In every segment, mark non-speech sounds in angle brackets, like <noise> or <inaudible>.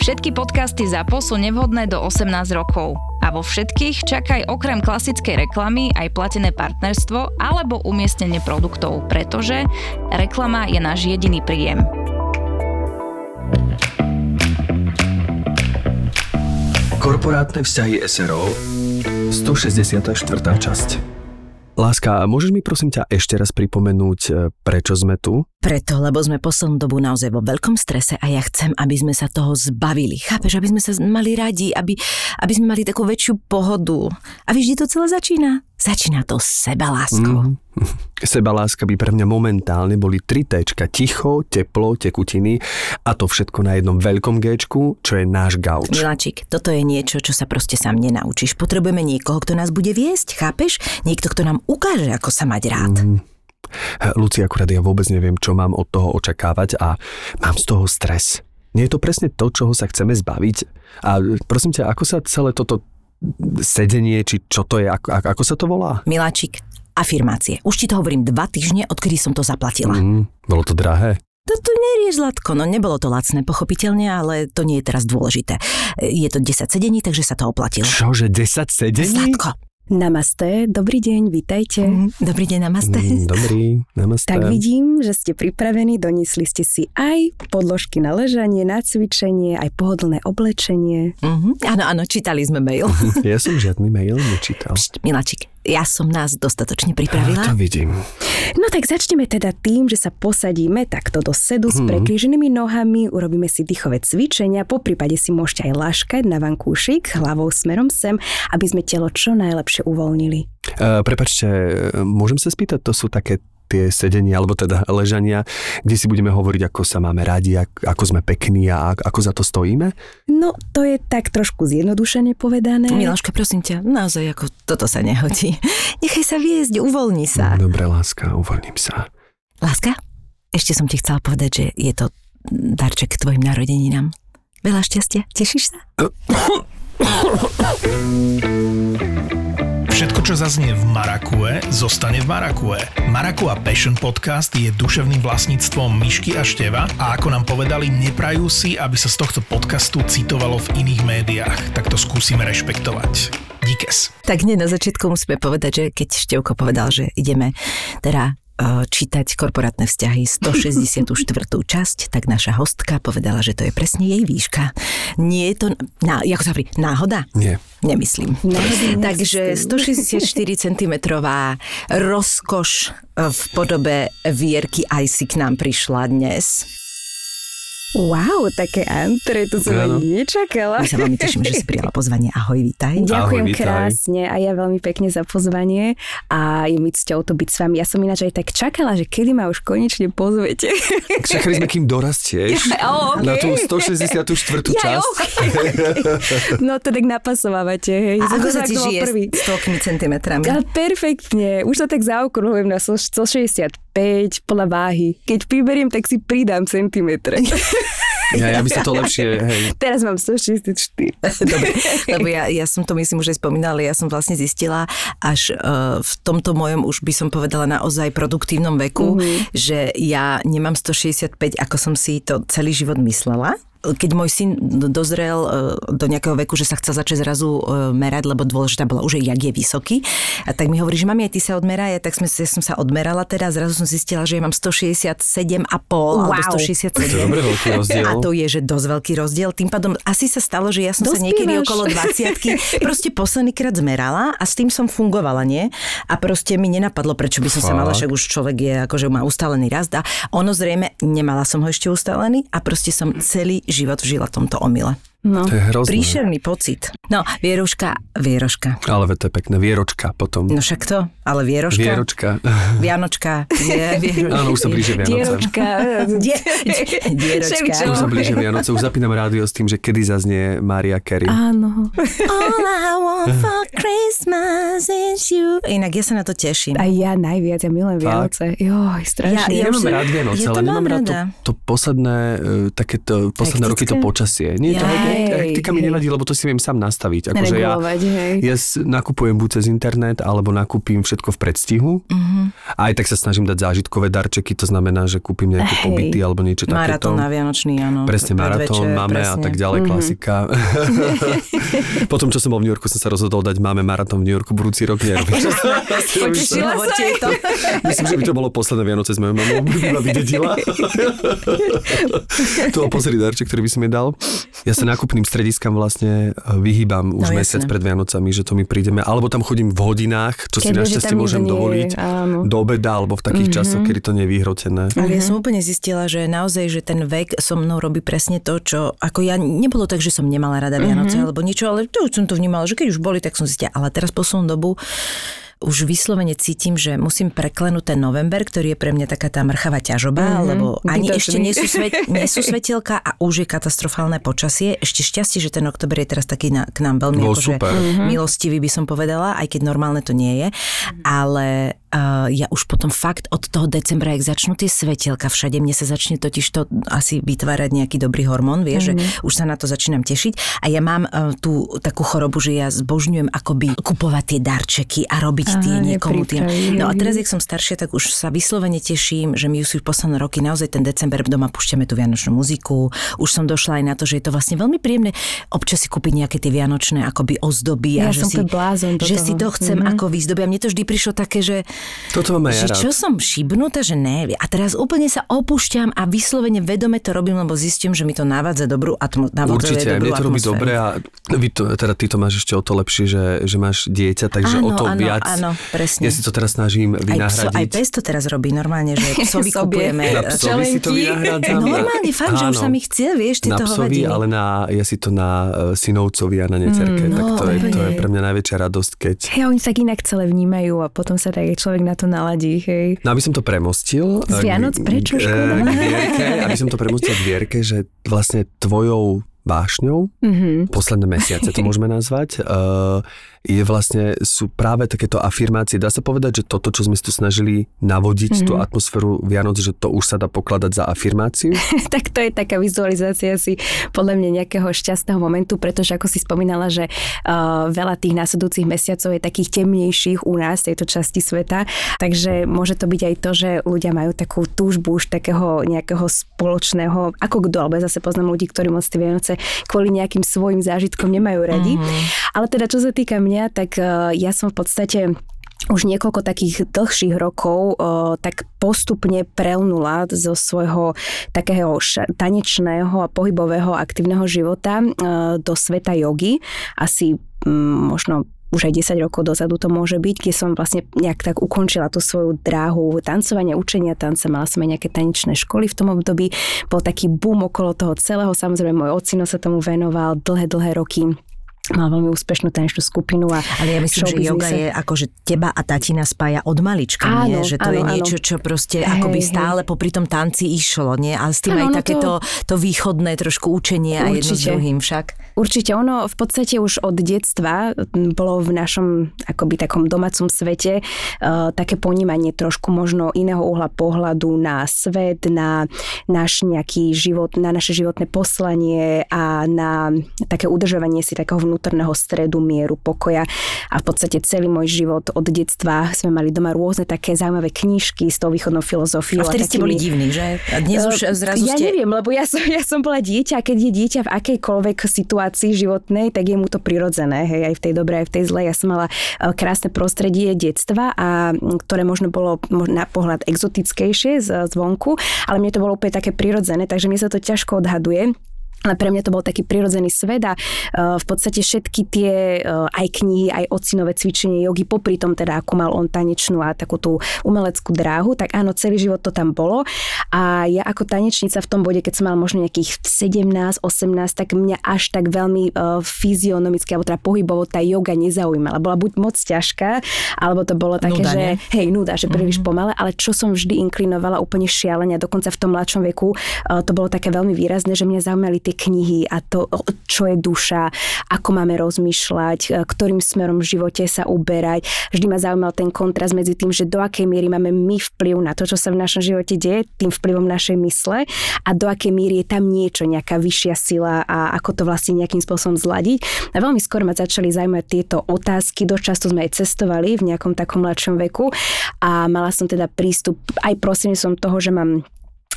Všetky podcasty ZAPO sú nevhodné do 18 rokov. A vo všetkých čakaj okrem klasickej reklamy aj platené partnerstvo alebo umiestnenie produktov, pretože reklama je náš jediný príjem. Korporátne vzťahy SRO 164. časť Láska, môžeš mi prosím ťa ešte raz pripomenúť, e, prečo sme tu? Preto, lebo sme poslednú dobu naozaj vo veľkom strese a ja chcem, aby sme sa toho zbavili. Chápeš, aby sme sa mali radi, aby, aby sme mali takú väčšiu pohodu. A vieš, to celé začína? Začína to sebaláskou. Mm. Sebaláska by pre mňa momentálne boli tri téčka. Ticho, teplo, tekutiny a to všetko na jednom veľkom géčku, čo je náš gauč. Miláčik, toto je niečo, čo sa proste sám nenaučíš. Potrebujeme niekoho, kto nás bude viesť, chápeš? Niekto, kto nám ukáže, ako sa mať rád. Mm. Luci, akurát ja vôbec neviem, čo mám od toho očakávať a mám z toho stres. Nie je to presne to, čoho sa chceme zbaviť? A prosím ťa, ako sa celé toto sedenie, či čo to je, ako, ako sa to volá? Miláčik, afirmácie. Už ti to hovorím dva týždne, odkedy som to zaplatila. Mm, bolo to drahé? Toto nerieš, Zlatko, no nebolo to lacné, pochopiteľne, ale to nie je teraz dôležité. Je to 10 sedení, takže sa to oplatilo. Čože, 10 sedení? Zlatko, Namaste, dobrý deň, vítajte. Mm, dobrý deň, namaste. Mm, dobrý, namaste. Tak vidím, že ste pripravení, doniesli ste si aj podložky na ležanie, na cvičenie, aj pohodlné oblečenie. Mm-hmm. Áno, áno, čítali sme mail. ja som žiadny mail nečítal. Pšt, Milačik, ja som nás dostatočne pripravila. A to vidím. No tak začneme teda tým, že sa posadíme takto do sedu mm. s prekríženými nohami, urobíme si dýchové cvičenia, po prípade si môžete aj laškať na vankúšik hlavou smerom sem, aby sme telo čo najlepšie uvoľnili. Uh, prepačte, môžem sa spýtať, to sú také tie sedenia, alebo teda ležania, kde si budeme hovoriť, ako sa máme radi, ako sme pekní a ako za to stojíme? No, to je tak trošku zjednodušene povedané. Miláška, prosím ťa, naozaj ako toto sa nehodí. <laughs> Nechaj sa viesť, uvoľni sa. Dobre, láska, uvoľním sa. Láska, ešte som ti chcela povedať, že je to darček k tvojim narodeninám. Veľa šťastia, tešíš sa? <coughs> <coughs> Všetko, čo zaznie v Marakue, zostane v Marakue. Marakua Passion Podcast je duševným vlastníctvom Myšky a Števa a ako nám povedali, neprajú si, aby sa z tohto podcastu citovalo v iných médiách. Tak to skúsime rešpektovať. Díkes. Tak nie, na začiatku musíme povedať, že keď Števko povedal, že ideme teda čítať korporátne vzťahy 164. <laughs> časť, tak naša hostka povedala, že to je presne jej výška. Nie je to, ná, ako sa hovorí, náhoda? Nie. Nemyslím. Náhodou Takže 164 <laughs> cm rozkoš v podobe Vierky Icy k nám prišla dnes. Wow, také antre, to som ani nečakala. My sa veľmi teším, že si prijala <laughs> pozvanie. Ahoj, vítaj. Ďakujem Ahoj, vítaj. krásne a ja veľmi pekne za pozvanie a je mi cťou to byť s vami. Ja som ináč aj tak čakala, že kedy ma už konečne pozvete. Čakali sme, kým dorastieš <laughs> Ja, oh, okay. na tú 164. Ja, časť. okay. <laughs> no to tak napasovávate, hej. A ako sa ti žije prvý. s toľkými centimetrami? Ale perfektne, už to tak zaokrúhlujem na 165 podľa váhy. Keď priberiem, tak si pridám centimetre. Ja, ja by sa to lepšie, hej. Teraz mám 164. Dobre, lebo ja, ja som to myslím už aj spomínala, ja som vlastne zistila až uh, v tomto mojom, už by som povedala naozaj produktívnom veku, mm-hmm. že ja nemám 165, ako som si to celý život myslela keď môj syn dozrel e, do nejakého veku, že sa chcel začať zrazu e, merať, lebo dôležitá bola už, jak je vysoký, a tak mi hovorí, že mami, aj ty sa odmeraj, tak sme, ja som sa odmerala teda, zrazu som zistila, že ja mám 167,5 wow. alebo 167. To je dobrý veľký rozdiel. A to je, že dosť veľký rozdiel. Tým pádom asi sa stalo, že ja som sa Dospievaš. niekedy okolo 20 <laughs> proste posledný krát zmerala a s tým som fungovala, nie? A proste mi nenapadlo, prečo by som sa mala, Fakt? však už človek je akože má ustálený rast a ono zrejme, nemala som ho ešte ustálený a proste som celý život žila v tomto omyle. No. To je hrozné. Príšerný pocit. No, Vieruška, Vieroška. Ale to je pekné. Vieročka potom. No však to, ale Vieroška. Vieročka. <laughs> Vianočka. <laughs> Vie. Áno, už sa blíže Vianoce. Dieročka. Die, <laughs> die, dieročka. Už sa blíže Vianoce. Už zapínam rádio s tým, že kedy zaznie Maria Carey. Áno. All I want for Christmas is you. Inak ja sa na to teším. A ja najviac, ja milujem? Vianoce. Joj, strašne. Ja, Ja nemám už- rád Vianoce, ja ale nemám mám rád to, rada. to posledné, uh, takéto, posledné roky to počasie. Nie, to Jaj, hektika mi nevadí, lebo to si viem sám nastaviť. Akože ja, hej. ja nakupujem buď cez internet, alebo nakúpim všetko v predstihu. Mhm. A aj tak sa snažím dať zážitkové darčeky, to znamená, že kúpim nejaké Hej. pobyty alebo niečo takéto. Maratón na Vianočný, áno. Presne, maratón, máme a presne. tak ďalej, klasika. <laughs> Potom, čo som bol v New Yorku, som sa rozhodol dať máme maratón v New Yorku budúci rok. <laughs> <laughs> Potešila sa. Myslím, že by to bolo posledné Vianoce s mojou mamou, by ma vydedila. to bol posledný darček, ktorý by som jej dal. Ja sa nákupným strediskám vlastne e, vyhýbam už No, mesiac pred Vianocami, že to mi prídeme. Alebo tam chodím v hodinách, čo si Keď že našťastie môžem nie dovoliť áno. do obeda, alebo v takých časoch, kedy to nie je vyhrotené. Ale ja som úplne zistila, že naozaj, že ten vek so mnou robí presne to, čo, ako ja, nebolo tak, že som nemala rada Vianoce alebo niečo, ale to už som to vnímala, že keď už boli, tak som zistila. Ale teraz poslednú dobu už vyslovene cítim, že musím preklenúť ten november, ktorý je pre mňa taká tá mrchavá ťažoba, mm-hmm. lebo ani ešte nie sú, svet, <laughs> nie sú svetelka a už je katastrofálne počasie. Ešte šťastie, že ten oktober je teraz taký na, k nám veľmi Bol akože super. milostivý, by som povedala, aj keď normálne to nie je. Ale uh, ja už potom fakt od toho decembra, ak začnú tie svetelka všade, mne sa začne totiž to asi vytvárať nejaký dobrý hormón, vieš, mm-hmm. že už sa na to začínam tešiť. A ja mám uh, tú takú chorobu, že ja zbožňujem akoby kupovať tie darčeky a robiť Aha, tie niekomu nepripraviť, No a teraz, jak som staršia, tak už sa vyslovene teším, že my už sú posledné roky naozaj ten december doma púšťame tú vianočnú muziku. Už som došla aj na to, že je to vlastne veľmi príjemné občas si kúpiť nejaké tie vianočné akoby ozdoby. Ja a že som si, blázon do že si to toho. chcem Mhm. ako vyzdobia. Mne to vždy prišlo také, že, Toto mám aj ja že rád. čo som šibnutá, že ne. A teraz úplne sa opúšťam a vyslovene vedome to robím, lebo zistím, že mi to navádza dobrú atmo- Určite, dobrú mne to robí dobre a vy to, teda ty to máš ešte o to lepšie, že, že máš dieťa, takže o Áno, to áno, viac. áno, presne. Ja si to teraz snažím Aj, pso, vynahradiť. aj pes to teraz robí normálne, že <laughs> psovi kupujeme. Na psovi si to. <laughs> Normálne, fakt, že už Áno. sa mi chce, vieš, na tieto psovi, ale na, ja si to na uh, synovcovi a na necerke. Mm, tak no, to je, to je pre mňa najväčšia radosť, keď... Hej, oni sa tak inak celé vnímajú a potom sa tak človek na to naladí, hej. No aby som to premostil... Z Vianoc? Prečo? Škoda. eh, k Vierke, aby som to premostil k Vierke, že vlastne tvojou vášňou, Mhm. posledné mesiace to môžeme nazvať, uh, je vlastne, sú práve takéto afirmácie. Dá sa povedať, že toto, čo sme si tu snažili navodiť, mm-hmm. tú atmosféru Vianoc, že to už sa dá pokladať za afirmáciu? <laughs> tak to je taká vizualizácia si podľa mňa nejakého šťastného momentu, pretože ako si spomínala, že uh, veľa tých následujúcich mesiacov je takých temnejších u nás, tejto časti sveta, takže môže to byť aj to, že ľudia majú takú túžbu už takého nejakého spoločného, ako kto, alebo ja zase poznám ľudí, ktorí moc tie Vianoce kvôli nejakým svojim zážitkom nemajú radi. Mm-hmm. Ale teda čo sa týka mňa, tak uh, ja som v podstate už niekoľko takých dlhších rokov o, tak postupne prelnula zo svojho takého tanečného a pohybového aktívneho života e, do sveta jogy. Asi možno už aj 10 rokov dozadu to môže byť, kde som vlastne nejak tak ukončila tú svoju dráhu tancovania, učenia tanca, mala som aj nejaké tanečné školy v tom období, bol taký boom okolo toho celého, samozrejme môj ocino sa tomu venoval dlhé, dlhé roky mal veľmi úspešnú tanečnú skupinu. A Ale ja myslím, že yoga je ako, že teba a tatina spája od malička, nie? Áno, Že to áno, je niečo, čo proste Hej, akoby hej. stále popri tom tanci išlo, nie? A s tým Áno, aj takéto to východné trošku učenie a jedno s Určite. druhým však. Určite ono v podstate už od detstva bolo v našom akoby takom domácom svete uh, také ponímanie trošku možno iného uhla pohľadu na svet, na náš nejaký život, na naše životné poslanie a na také udržovanie si takého vnútorného stredu, mieru, pokoja. A v podstate celý môj život od detstva sme mali doma rôzne také zaujímavé knižky s tou východnou filozofiou. A vtedy ste boli divní, že? A dnes už Eh, zrazu ja ste... neviem, lebo ja som, ja som bola dieťa a keď je dieťa v akejkoľvek situácii životnej, tak je mu to prirodzené, hej, aj v tej dobrej, aj v tej zlej. Ja som mala eh, krásne prostredie detstva, a, ktoré možno bolo na pohľad exotickejšie zvonku, ale mne to bolo úplne také prirodzené, takže mne sa to ťažko odhaduje ale pre mňa to bol taký prirodzený svet a uh, v podstate všetky tie uh, aj knihy, aj ocinové cvičenie jogy, popri tom teda, ako mal on tanečnú a takú tú umeleckú dráhu, tak áno, celý život to tam bolo. A ja ako tanečnica v tom bode, keď som mal možno nejakých 17, 18, tak mňa až tak veľmi uh, fyzionomicky, alebo teda pohybovo tá joga nezaujímala. Bola buď moc ťažká, alebo to bolo také, Nuda, že nie? hej, nuda, že príliš Mhm. pomale, ale čo som vždy inklinovala úplne šialene, a dokonca v tom mladšom veku to bolo také veľmi výrazné, že mňa zaujímali tie knihy a to, čo je duša, ako máme rozmýšľať, uh, ktorým smerom v živote sa uberať. Vždy ma zaujímal ten kontrast medzi tým, že do akej miery máme my vplyv na to, čo sa v našom živote deje, tým vplyvom našej mysle a do akej miery je tam niečo, nejaká vyššia sila a ako to vlastne nejakým spôsobom zladiť. A veľmi skoro ma začali zaujímať tieto otázky, dosť často sme aj cestovali v nejakom takom mladšom veku a mala som teda prístup aj prostredníctvom toho, že mám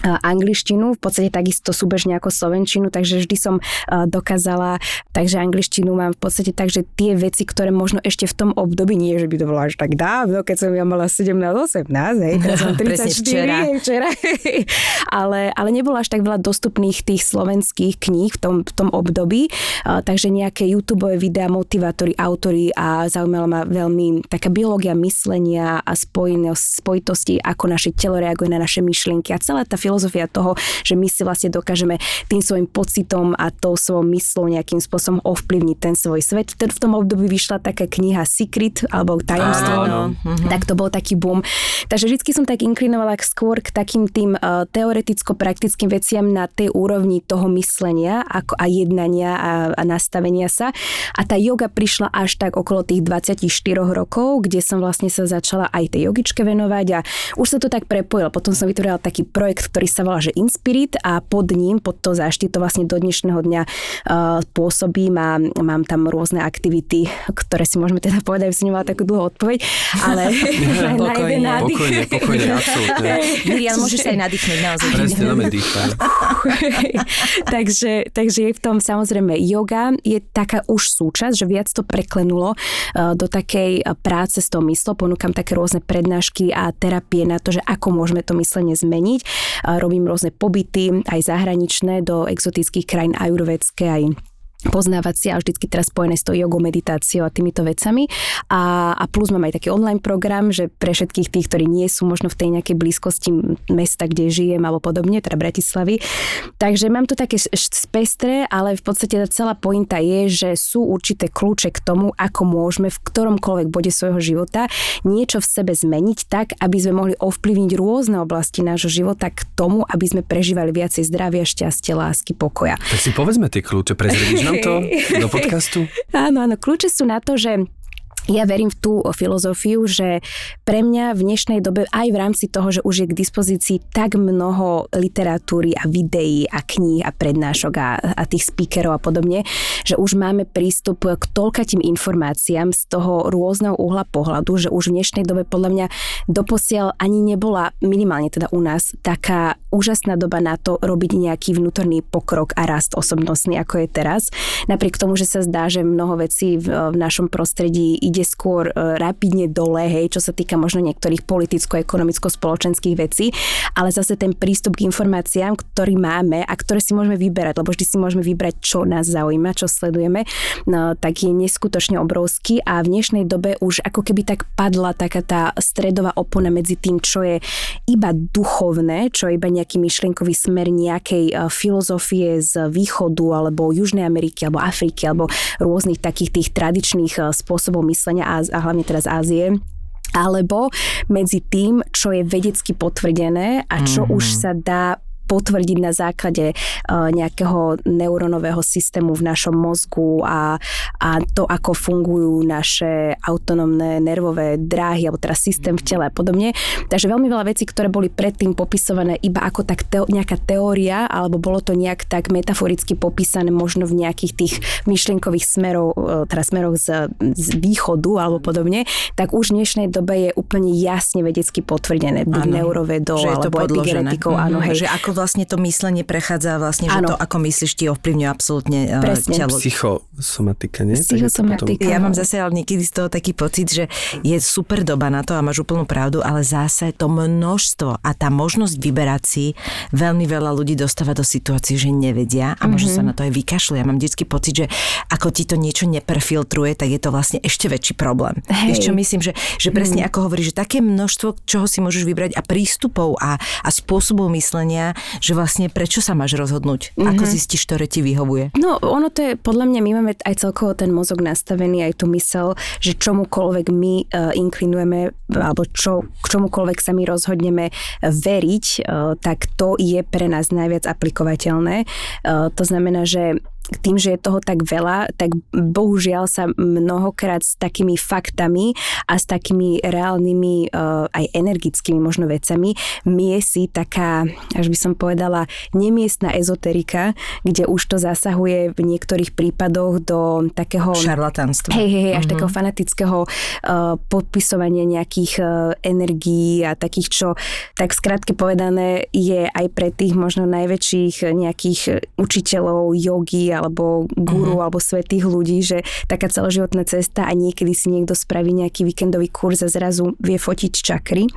angličtinu, v podstate takisto súbežne ako slovenčinu, takže vždy som dokázala, takže angličtinu mám v podstate tak, že tie veci, ktoré možno ešte v tom období, nie že by to bolo až tak dávno, keď som ja mala 17-18, hej, teraz som 34, <laughs> Presne včera. <laughs> včera. ale, ale nebolo až tak veľa dostupných tých slovenských kníh v tom, v tom období, takže nejaké YouTube videá, motivátory, autory a zaujímala ma veľmi taká biológia myslenia a spojitosti, ako naše telo reaguje na naše myšlienky a celá tá filozofia toho, že my si vlastne dokážeme tým svojim pocitom a tou svojou myslou nejakým spôsobom ovplyvniť ten svoj svet. Vtedy v tom období vyšla taká kniha Secret alebo Tajomstvo. Áno, Mhm. Tak to bol taký boom. Takže vždy som tak inklinovala skôr k takým tým uh, teoreticko-praktickým veciam na tej úrovni toho myslenia ako a jednania a, a nastavenia sa. A tá yoga prišla až tak okolo tých 24 rokov, kde som vlastne sa začala aj tej jogičke venovať a už sa to tak prepojilo. Potom som vytvorila taký projekt, ktorý sa volá, že Inspirit a pod ním, pod to záštitou vlastne do dnešného dňa uh, pôsobím a mám tam rôzne aktivity, ktoré si môžeme teda povedať, aby som nemala takú dlhú odpoveď, ale <laughs> <laughs> na, na jeden nádych. Pokojne, pokojne, absolútne. <laughs> Miriam, môžeš sa aj nadýchnuť naozaj. Presne, dáme takže, takže je v tom samozrejme yoga, je taká už súčasť, že viac to preklenulo uh, do takej práce s tou myslou, ponúkam také rôzne prednášky a terapie na to, že ako môžeme to myslenie zmeniť. Robím rôzne pobyty, aj zahraničné, do exotických krajín ajurvedské, aj poznávacie a vždycky teraz spojené s tou jogou, meditáciou a týmito vecami. A, a plus mám aj taký online program, že pre všetkých tých, ktorí nie sú možno v tej nejakej blízkosti mesta, kde žijem alebo podobne, teda Bratislavy. Takže mám to také spestré, ale v podstate tá celá pointa je, že sú určité kľúče k tomu, ako môžeme v ktoromkoľvek bode svojho života niečo v sebe zmeniť tak, aby sme mohli ovplyvniť rôzne oblasti nášho života k tomu, aby sme prežívali viacej zdravia, šťastia, lásky, pokoja. Tak si povedzme tie kľúče, prezradíš nám to do podcastu? <laughs> Áno, áno, kľúče sú na to, že ja verím v tú filozofiu, že pre mňa v dnešnej dobe aj v rámci toho, že už je k dispozícii tak mnoho literatúry a videí a kníh a prednášok a, a tých speakerov a podobne, že už máme prístup k toľkatým informáciám z toho rôzneho uhla pohľadu, že už v dnešnej dobe podľa mňa doposiaľ ani nebola minimálne teda u nás taká úžasná doba na to robiť nejaký vnútorný pokrok a rast osobnostný, ako je teraz. Napriek tomu, že sa zdá, že mnoho vecí v, v našom prostredí ide skôr e, rapidne dole, hej, čo sa týka možno niektorých politicko-ekonomicko-spoločenských vecí, ale zase ten prístup k informáciám, ktorý máme a ktoré si môžeme vyberať, lebo vždy si môžeme vybrať, čo nás zaujíma, čo sledujeme, no, tak je neskutočne obrovský a v dnešnej dobe už ako keby tak padla taká tá stredová opona medzi tým, čo je iba duchovné, čo je iba nejaký myšlienkový smer nejakej e, filozofie z východu alebo Južnej Ameriky alebo Afriky alebo rôznych takých tých tradičných e, spôsobov myslenia a, a hlavne teraz Ázie alebo medzi tým, čo je vedecky potvrdené a čo mm-hmm. už sa dá potvrdiť na základe uh, nejakého neuronového systému v našom mozgu a, a to, ako fungujú naše autonómne nervové dráhy alebo teda systém v tele a podobne. Takže veľmi veľa vecí, ktoré boli predtým popisované iba ako tak teo- nejaká teória alebo bolo to nejak tak metaforicky popísané možno v nejakých tých myšlienkových smerov, uh, teda smeroch z, z východu alebo podobne, tak už v dnešnej dobe je úplne jasne vedecky potvrdené buď neurovedou alebo epigenetikou, áno, Mhm. hej. Že ako vlastne to myslenie prechádza vlastne, že Áno. to, ako myslíš, ti ovplyvňuje absolútne uh, Presne. telo. Psychosomatika, nie? Psychosomatika. potom- Ja mám zase ale niekedy z toho taký pocit, že je super doba na to a máš úplnú pravdu, ale zase to množstvo a tá možnosť vyberať si, veľmi veľa ľudí dostáva do situácií, že nevedia a možno sa na to aj vykašľú. Ja mám vždycky pocit, že ako ti to niečo neprefiltruje, tak je to vlastne ešte väčší problém. Hej. Vieš čo myslím, že, že presne ako hovoríš, že také množstvo, čoho si môžeš vybrať a prístupov a, a spôsobov myslenia, že vlastne prečo sa máš rozhodnúť, ako zistíš, ktoré ti vyhovuje. No, ono to je, podľa mňa, my máme aj celkovo ten mozog nastavený, aj tú mysel, že čomukoľvek my uh, inklinujeme, alebo čo, k čomukoľvek sa my rozhodneme veriť, uh, tak to je pre nás najviac aplikovateľné. Uh, to znamená, že tým, že je toho tak veľa, tak bohužiaľ sa mnohokrát s takými faktami a s takými reálnymi uh, aj energickými možno vecami miesi taká, až by som povedala, nemiestna ezoterika, kde už to zasahuje v niektorých prípadoch do takého... Šarlatánstvo. Hej, hej, hej, až takého fanatického uh, podpisovania nejakých uh, energií a takých, čo tak skrátke povedané je aj pre tých možno najväčších nejakých učiteľov jogy alebo guru uh-huh. alebo svetých ľudí, že taká celoživotná cesta a niekedy si niekto spraví nejaký víkendový kurz a zrazu vie fotiť čakry.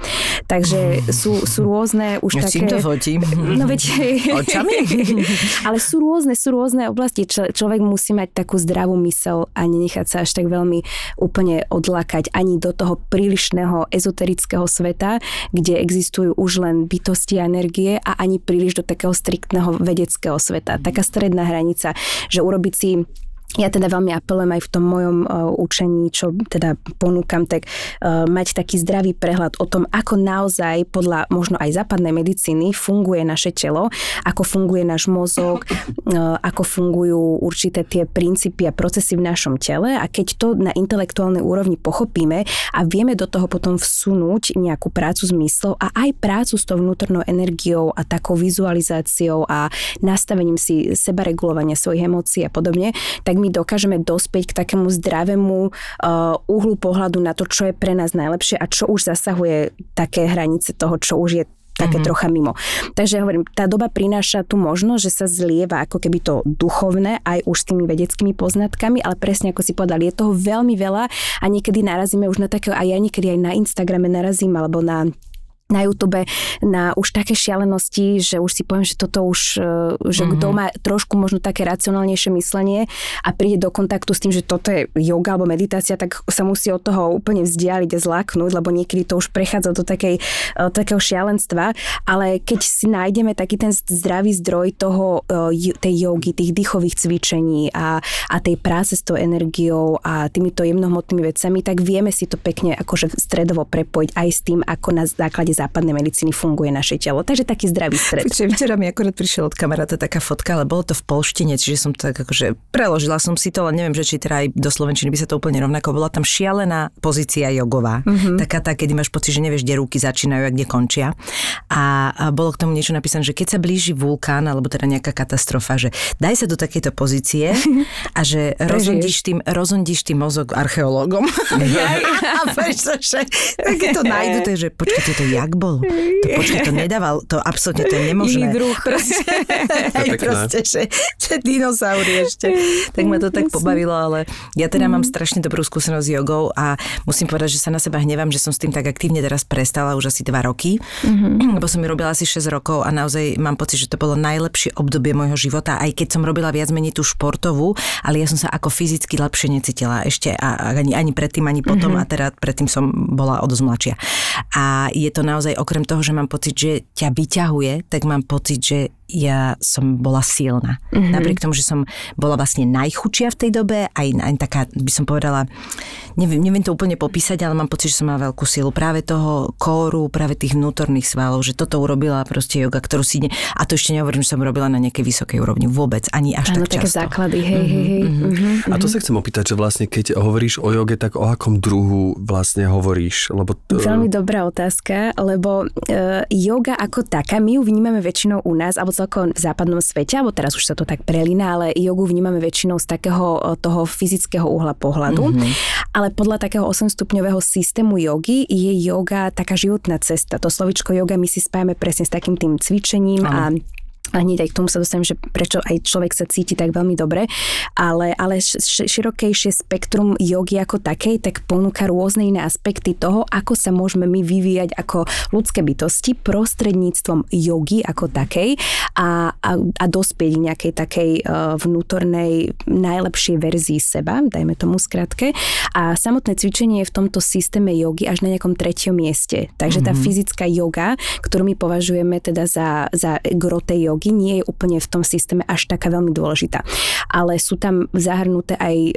Takže sú, sú rôzne už Ja také... to fotím. No veď... <laughs> Očami? <laughs> Ale sú rôzne, sú rôzne oblasti. Č- človek musí mať takú zdravú mysel a nenechať sa až tak veľmi úplne odlakať ani do toho prílišného ezoterického sveta, kde existujú už len bytosti a energie a ani príliš do takého striktného vedeckého sveta. Taká stredná hranica, že urobiť si ja teda veľmi apelujem aj v tom mojom uh, učení, čo teda ponúkam, tak uh, mať taký zdravý prehľad o tom, ako naozaj podľa možno aj západnej medicíny funguje naše telo, ako funguje náš mozog, uh, ako fungujú určité tie princípy a procesy v našom tele. A keď to na intelektuálnej úrovni pochopíme a vieme do toho potom vsunúť nejakú prácu s myslou a aj prácu s tou vnútornou energiou a takou vizualizáciou a nastavením si sebaregulovania svojich emócií a podobne, tak my dokážeme dospieť k takému zdravému uh, uhlu pohľadu na to, čo je pre nás najlepšie a čo už zasahuje také hranice toho, čo už je také mm-hmm. trocha mimo. Takže hovorím, tá doba prináša tú možnosť, že sa zlieva ako keby to duchovné aj už s tými vedeckými poznatkami, ale presne ako si povedal, je toho veľmi veľa a niekedy narazíme už na takého, a ja niekedy aj na Instagrame narazím alebo na na YouTube na už také šialenosti, že už si poviem, že toto už, e, že mm-hmm. kto má trošku možno také racionálnejšie myslenie a príde do kontaktu s tým, že toto je yoga alebo meditácia, tak sa musí od toho úplne vzdialiť a zláknuť, lebo niekedy to už prechádza do takej, e, takého šialenstva, ale keď si nájdeme taký ten zdravý zdroj toho, e, tej jogy, tých dýchových cvičení a, a tej práce s tou energiou a týmito jemnohmotnými vecami, tak vieme si to pekne akože stredovo prepojiť aj s tým, ako na základe západnej medicíny funguje naše telo. Takže taký zdravý stred. Počujem, včera mi akorát prišiel od kamaráta taká fotka, ale bolo to v polštine, čiže som to tak akože preložila som si to, ale neviem, že či teda aj do slovenčiny by sa to úplne rovnako. Bola tam šialená pozícia jogová. Mm-hmm. Taká tá, kedy máš pocit, že nevieš, kde ruky začínajú a kde končia. A, a bolo k tomu niečo napísané, že keď sa blíži vulkán alebo teda nejaká katastrofa, že daj sa do takejto pozície a že <laughs> rozhodíš tým, rozhodíš tým mozog archeológom. <laughs> a pretože také to nájdu, to je, že počkajte, to jak bolo? To, počkaj, to nedával, to absolútne to je nemožné. Iný druh. <laughs> Proste, <laughs> aj proste, že, že dinosaury ešte. Tak ma to tak pobavilo, ale ja teda mám strašne dobrú skúsenosť s jogou a musím povedať, že sa na seba hnevám, že som s tým tak aktívne teraz prestala už asi dva roky, <clears throat> mm-hmm. lebo som ju robila asi 6 rokov a naozaj mám pocit, že to bolo najlepšie obdobie môjho života, aj keď som robila viac menej tú športovú, ale ja som sa ako fyzicky lepšie necítila ešte a, a ani, ani predtým, ani potom mm-hmm. a teda predtým som bola o dosť mladšia. A je to naozaj okrem toho, že mám pocit, že ťa vyťahuje, tak mám pocit, že ja som bola silná. Mm-hmm. Napriek tomu, že som bola vlastne najchudšia v tej dobe, aj, aj taká, by som povedala, neviem, neviem to úplne popísať, ale mám pocit, že som mala veľkú silu práve toho kóru, práve tých vnútorných svalov, že toto urobila proste yoga, ktorú si ne... A to ešte nehovorím, že som robila na nejakej vysokej úrovni vôbec, ani až Áno, tak také často. základy, hej, hej, hej. Mm-hmm. A to sa chcem opýtať, že vlastne keď hovoríš o joge, tak o akom druhu vlastne hovoríš? Lebo t- Veľmi dobrá otázka, lebo uh, yoga ako taká, my ju vnímame väčšinou u nás, alebo celkom v západnom svete, alebo teraz už sa to tak prelína, ale jogu vnímame väčšinou z takého toho fyzického uhla pohľadu. Mm-hmm. Ale podľa takého 8-stupňového systému jogy je yoga taká životná cesta. To slovičko yoga my si spájame presne s takým tým cvičením ano. a a hneď aj k tomu sa dostanem, že prečo aj človek sa cíti tak veľmi dobre, ale, ale širokejšie spektrum jogy ako takej, tak ponúka rôzne iné aspekty toho, ako sa môžeme my vyvíjať ako ľudské bytosti prostredníctvom jogy ako takej a, a, a dospieť nejakej takej uh, vnútornej najlepšej verzii seba, dajme tomu skratke. A samotné cvičenie je v tomto systéme jogy až na nejakom treťom mieste. Takže mm-hmm. tá mhm. fyzická yoga, ktorú my považujeme teda za, za grote jogy, jogy nie je úplne v tom systéme až taká veľmi dôležitá. Ale sú tam zahrnuté aj uh,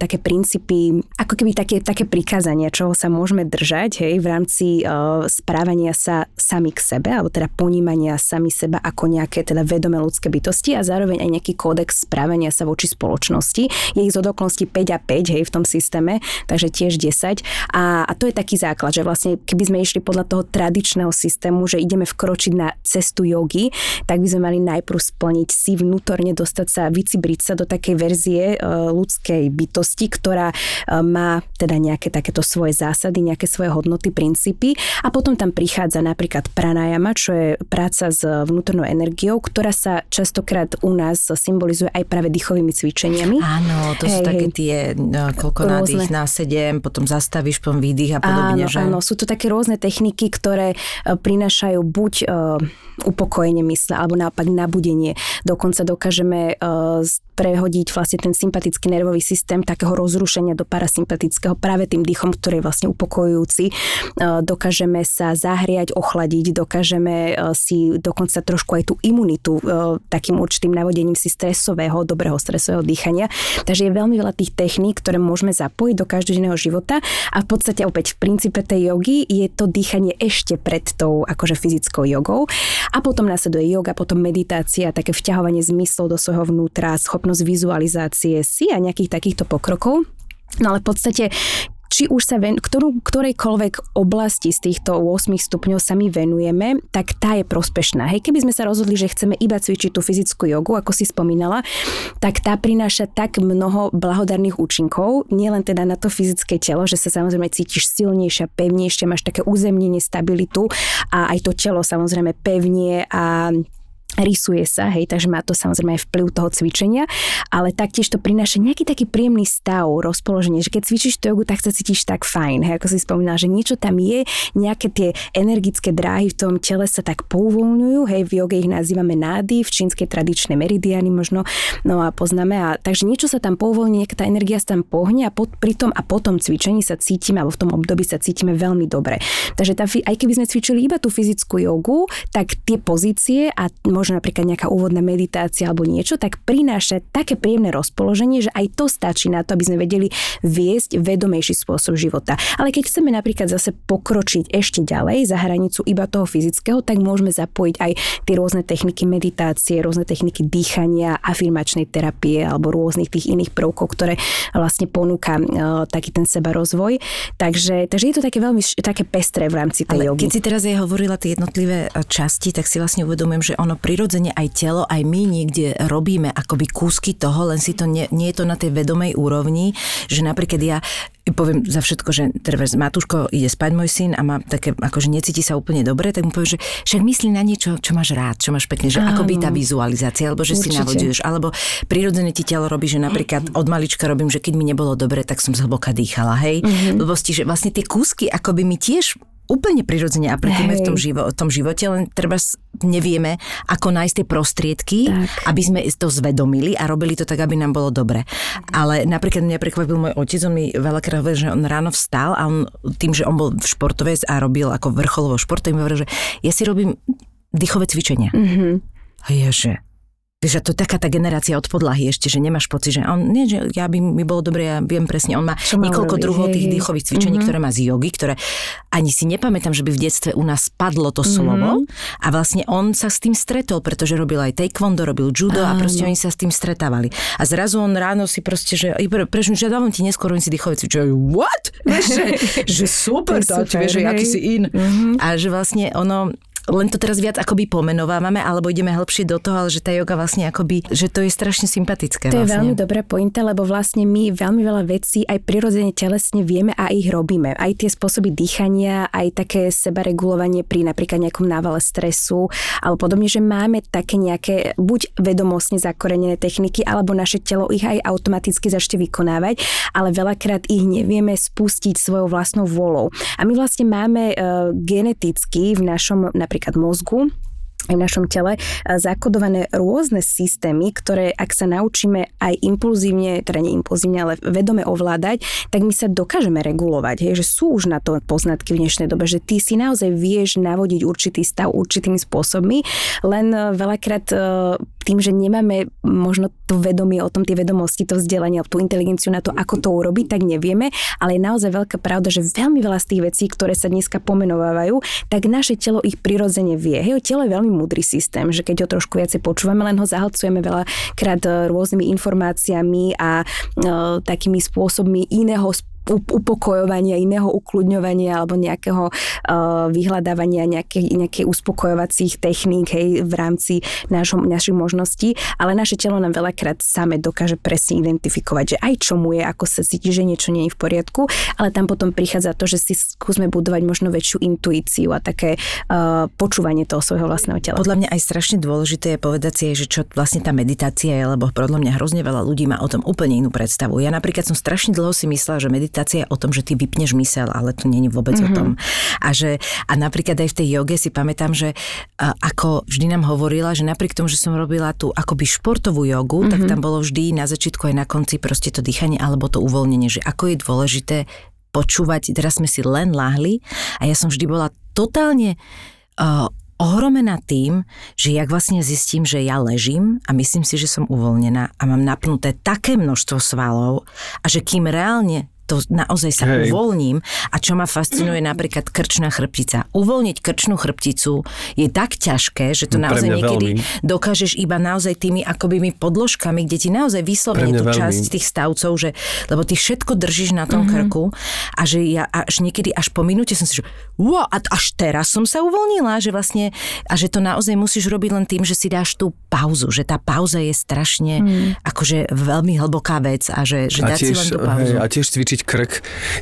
také princípy, ako keby také, také prikázania, čoho sa môžeme držať hej, v rámci uh, správania sa sami k sebe, alebo teda ponímania sami seba ako nejaké teda vedomé ľudské bytosti a zároveň aj nejaký kódex správania sa voči spoločnosti. Je ich z odoklnosti 5 a 5 hej, v tom systéme, takže tiež 10. A, a to je taký základ, že vlastne keby sme išli podľa toho tradičného systému, že ideme vkročiť na cestu jogy, tak by sme sme mali najprv splniť si vnútorne, dostať sa, vycibriť sa do takej verzie e, ľudskej bytosti, ktorá e, má teda nejaké takéto svoje zásady, nejaké svoje hodnoty, princípy a potom tam prichádza napríklad pranayama, čo je práca s vnútornou energiou, ktorá sa častokrát u nás symbolizuje aj práve dýchovými cvičeniami. Áno, to hej, sú také tie, no, koľko rôzne. nádych na sedem, potom zastavíš, potom výdych a podobne. Áno, že? áno, sú to také rôzne techniky, ktoré e, prinášajú buď uh, upokojenie mysle, alebo na naopak nabudenie. Dokonca dokážeme uh, prehodiť vlastne ten sympatický nervový systém takého rozrušenia do parasympatického práve tým dýchom, ktorý je vlastne upokojujúci. Uh, dokážeme sa zahriať, ochladiť, dokážeme uh, si dokonca trošku aj tú imunitu takým určitým navodením si stresového, dobrého stresového dýchania. Takže je veľmi veľa tých techník, ktoré môžeme zapojiť do každodenného života a v podstate opäť v princípe tej jogy je to dýchanie ešte pred tou akože fyzickou jogou a potom následuje yoga, potom meditácia, také vťahovanie zmyslov do svojho vnútra, schopnosť vizualizácie si a nejakých takýchto pokrokov. No ale v podstate či už sa ven, ktorú, ktorejkoľvek oblasti z týchto 8 stupňov sa my venujeme, tak tá je prospešná. Hej, keby sme sa rozhodli, že chceme iba cvičiť tú fyzickú jogu, ako si spomínala, tak tá prináša tak mnoho blahodarných účinkov, nielen teda na to fyzické telo, že sa samozrejme cítiš silnejšia, pevnejšia, máš také uzemnenie, stabilitu a aj to telo samozrejme pevnie a rysuje sa, hej, takže má to samozrejme aj vplyv toho cvičenia, ale taktiež to prináša nejaký taký príjemný stav, rozpoloženie, že keď cvičíš tú jogu, tak sa cítiš tak fajn, hej, ako si spomínala, že niečo tam je, nejaké tie energické dráhy v tom tele sa tak pouvoľňujú, hej, v joge ich nazývame nády, v čínskej tradičnej meridiany možno, no a poznáme, a takže niečo sa tam pouvoľní, nejaká tá energia sa tam pohne a pod, pri tom a potom cvičení sa cítime, alebo v tom období sa cítime veľmi dobre. Takže tá, aj keby sme cvičili iba tú fyzickú jogu, tak tie pozície a možno možno napríklad nejaká úvodná meditácia alebo niečo, tak prináša také príjemné rozpoloženie, že aj to stačí na to, aby sme vedeli viesť vedomejší spôsob života. Ale keď chceme napríklad zase pokročiť ešte ďalej za hranicu iba toho fyzického, tak môžeme zapojiť aj tie rôzne techniky meditácie, rôzne techniky dýchania, afirmačnej terapie alebo rôznych tých iných prvkov, ktoré vlastne ponúka uh, taký ten seba rozvoj. Takže, takže je to také veľmi také pestré v rámci tej Ale jogy. Keď si teraz aj hovorila tie jednotlivé e, časti, tak si vlastne uvedomujem, že ono pri prirodzene aj telo, aj my niekde robíme akoby kúsky toho, len si to nie, nie je to na tej vedomej úrovni, že napríklad ja poviem za všetko, že teraz Matúško ide spať môj syn a má také, akože necíti sa úplne dobre, tak mu poviem, že však myslí na niečo, čo máš rád, čo máš pekne, že Áno. by tá vizualizácia, alebo že Určite. si navoduješ, alebo prirodzene ti telo robí, že napríklad od malička robím, že keď mi nebolo dobre, tak som zhlboka dýchala, hej, mm-hmm. lebosti, že vlastne tie kúsky akoby mi tiež úplne prirodzene aplikujeme v tom, živo, v tom živote, len treba nevieme, ako nájsť tie prostriedky, tak. aby sme to zvedomili a robili to tak, aby nám bolo dobre. Ale napríklad mňa prekvapil môj otec, on mi veľakrát hovoril, že on ráno vstal a on tým, že on bol športovec a robil ako vrcholovo šport, tak mi hovoril, že ja si robím dýchové cvičenia. Mm-hmm. A ja, že Vieš, a to je taká tá generácia od podlahy ešte, že nemáš pocit, že on, nie, že ja by mi bolo dobre, ja viem presne, on má Čo niekoľko robiť, druhov tých dýchových cvičení, mm-hmm. ktoré má z jogy, ktoré ani si nepamätám, že by v detstve u nás padlo to mm-hmm. slovo a vlastne on sa s tým stretol, pretože robil aj taekwondo, robil judo Áno. a proste oni sa s tým stretávali. A zrazu on ráno si proste, že pre, prečo, že dávam ti neskôr, oni si dýchové cvičenia, what? Vieš, že, že <laughs> super, to, super, vieš, že aký si in. Mm-hmm. A že vlastne ono, len to teraz viac akoby pomenovávame, alebo ideme hĺbšie do toho, ale že tá joga vlastne akoby, že to je strašne sympatické. To vlastne. je veľmi dobrá pointa, lebo vlastne my veľmi veľa vecí aj prirodzene telesne vieme a ich robíme. Aj tie spôsoby dýchania, aj také sebaregulovanie pri napríklad nejakom návale stresu alebo podobne, že máme také nejaké buď vedomostne zakorenené techniky, alebo naše telo ich aj automaticky začne vykonávať, ale veľakrát ich nevieme spustiť svojou vlastnou volou. A my vlastne máme uh, geneticky v našom napríklad mozgu aj v našom tele zakodované rôzne systémy, ktoré ak sa naučíme aj impulzívne, teda nie impulzívne, ale vedome ovládať, tak my sa dokážeme regulovať. Hej, že sú už na to poznatky v dnešnej dobe, že ty si naozaj vieš navodiť určitý stav určitými spôsobmi, len veľakrát tým, že nemáme možno to vedomie o tom, tie vedomosti, to vzdelanie, tú inteligenciu na to, ako to urobiť, tak nevieme, ale je naozaj veľká pravda, že veľmi veľa z tých vecí, ktoré sa dneska pomenovávajú, tak naše telo ich prirodzene vie. Hej, telo je veľmi múdry systém, že keď ho trošku viacej počúvame, len ho zahlcujeme veľakrát rôznymi informáciami a e, takými spôsobmi iného upokojovania, iného ukludňovania alebo nejakého uh, vyhľadávania nejaké, nejaké uspokojovacích techník hej, v rámci nášho, našich možností, ale naše telo nám veľakrát same dokáže presne identifikovať, že aj čo je, ako sa cíti, že niečo nie je v poriadku, ale tam potom prichádza to, že si skúsme budovať možno väčšiu intuíciu a také uh, počúvanie toho svojho vlastného tela. Podľa mňa aj strašne dôležité je povedať si, že čo vlastne tá meditácia je, lebo podľa mňa hrozne veľa ľudí má o tom úplne inú predstavu. Ja napríklad som strašne dlho si myslela, že meditácia meditácia o tom, že ty vypneš mysel, ale to není vôbec mm-hmm. o tom. A, že, a napríklad aj v tej joge si pamätám, že ako vždy nám hovorila, že napriek tomu, že som robila tú akoby športovú jogu, mm-hmm. tak tam bolo vždy na začiatku aj na konci proste to dýchanie alebo to uvoľnenie, že ako je dôležité počúvať, teraz sme si len láhli a ja som vždy bola totálne uh, ohromená tým, že jak vlastne zistím, že ja ležím a myslím si, že som uvoľnená a mám napnuté také množstvo svalov a že kým reálne to naozaj sa Hej. uvoľním. A čo ma fascinuje napríklad krčná chrbtica. Uvoľniť krčnú chrbticu je tak ťažké, že to no, naozaj niekedy veľmi. dokážeš iba naozaj tými akoby podložkami, kde ti naozaj vyslovene tú veľmi. časť tých stavcov, že, lebo ty všetko držíš na tom mm-hmm. krku a že ja až niekedy až po minúte som si, že wow, a až teraz som sa uvoľnila, že vlastne a že to naozaj musíš robiť len tým, že si dáš tú pauzu, že tá pauza je strašne mm. akože veľmi hlboká vec a že, že a dať tiež, si len tú pauzu. Hej, a tiež cvičiť cvičiť krk,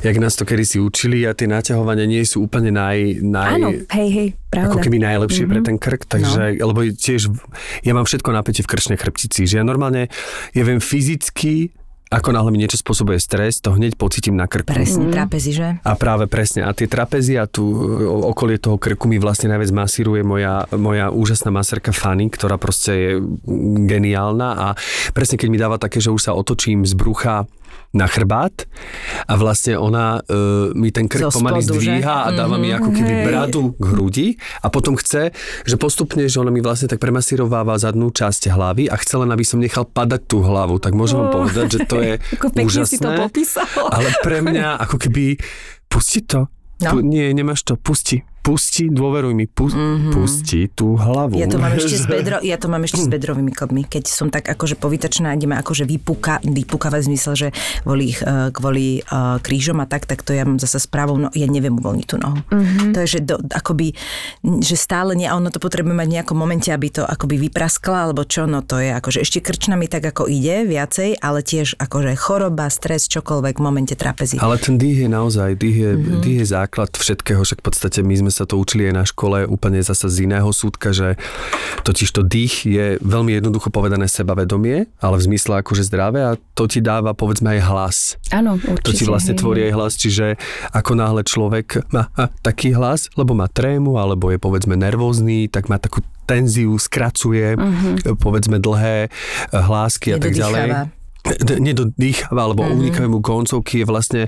jak nás to kedy si učili a tie naťahovania nie sú úplne naj... naj Áno, hej, hej, pravda. Ako keby najlepšie mm-hmm. pre ten krk, takže, no. lebo tiež, ja mám všetko napätie v krčnej chrbtici, že ja normálne, ja viem fyzicky ako náhle mi niečo spôsobuje stres, to hneď pocítim na krku. Presne, mm. trapezy, že? A práve presne. A tie trapezy a tu okolie toho krku mi vlastne najviac masíruje moja, moja úžasná maserka Fanny, ktorá proste je geniálna a presne keď mi dáva také, že už sa otočím z brucha na chrbát a vlastne ona uh, mi ten krk pomaly zdvíha a dáva mm-hmm. mi ako keby bradu k hrudi a potom chce, že postupne, že ona mi vlastne tak premasírováva zadnú časť hlavy a chce len, aby som nechal padať tú hlavu. Tak môžem oh. vám povedať, že to je <laughs> ako úžasné. si to popísal. Ale pre mňa ako keby pusti to. No. Pu- nie, nemáš to, pusti pusti, dôveruj mi, pu, mm-hmm. pusti tú hlavu. Ja to mám ešte s, <laughs> bedro, ja to mám ešte s bedrovými klbmi. Keď som tak akože povytačná, ideme akože vypuka, vypukávať zmysel, že kvôli, uh, kvôli uh, krížom a tak, tak to ja mám zase správou, no ja neviem uvoľniť tú nohu. Mm-hmm. To je, že do, akoby, že stále nie, a ono to potrebuje mať v nejakom momente, aby to akoby vypraskla, alebo čo, no to je akože ešte krčná mi tak ako ide viacej, ale tiež akože choroba, stres, čokoľvek v momente trapezy. Ale ten dých je naozaj, dých je, mm-hmm. dých je základ všetkého, však v podstate my sme sa to učili aj na škole úplne zasa z iného súdka, že totiž to dých je veľmi jednoducho povedané sebavedomie, ale v zmysle akože zdravé a to ti dáva povedzme aj hlas. Áno, určite. To ti vlastne tvorí aj hlas, čiže ako náhle človek má a, taký hlas, lebo má trému, alebo je povedzme nervózny, tak má takú tenziu, skracuje, uh-huh. povedzme dlhé hlásky a tak ďalej nedodýchava alebo mm-hmm. unikajú mu koncovky, je vlastne,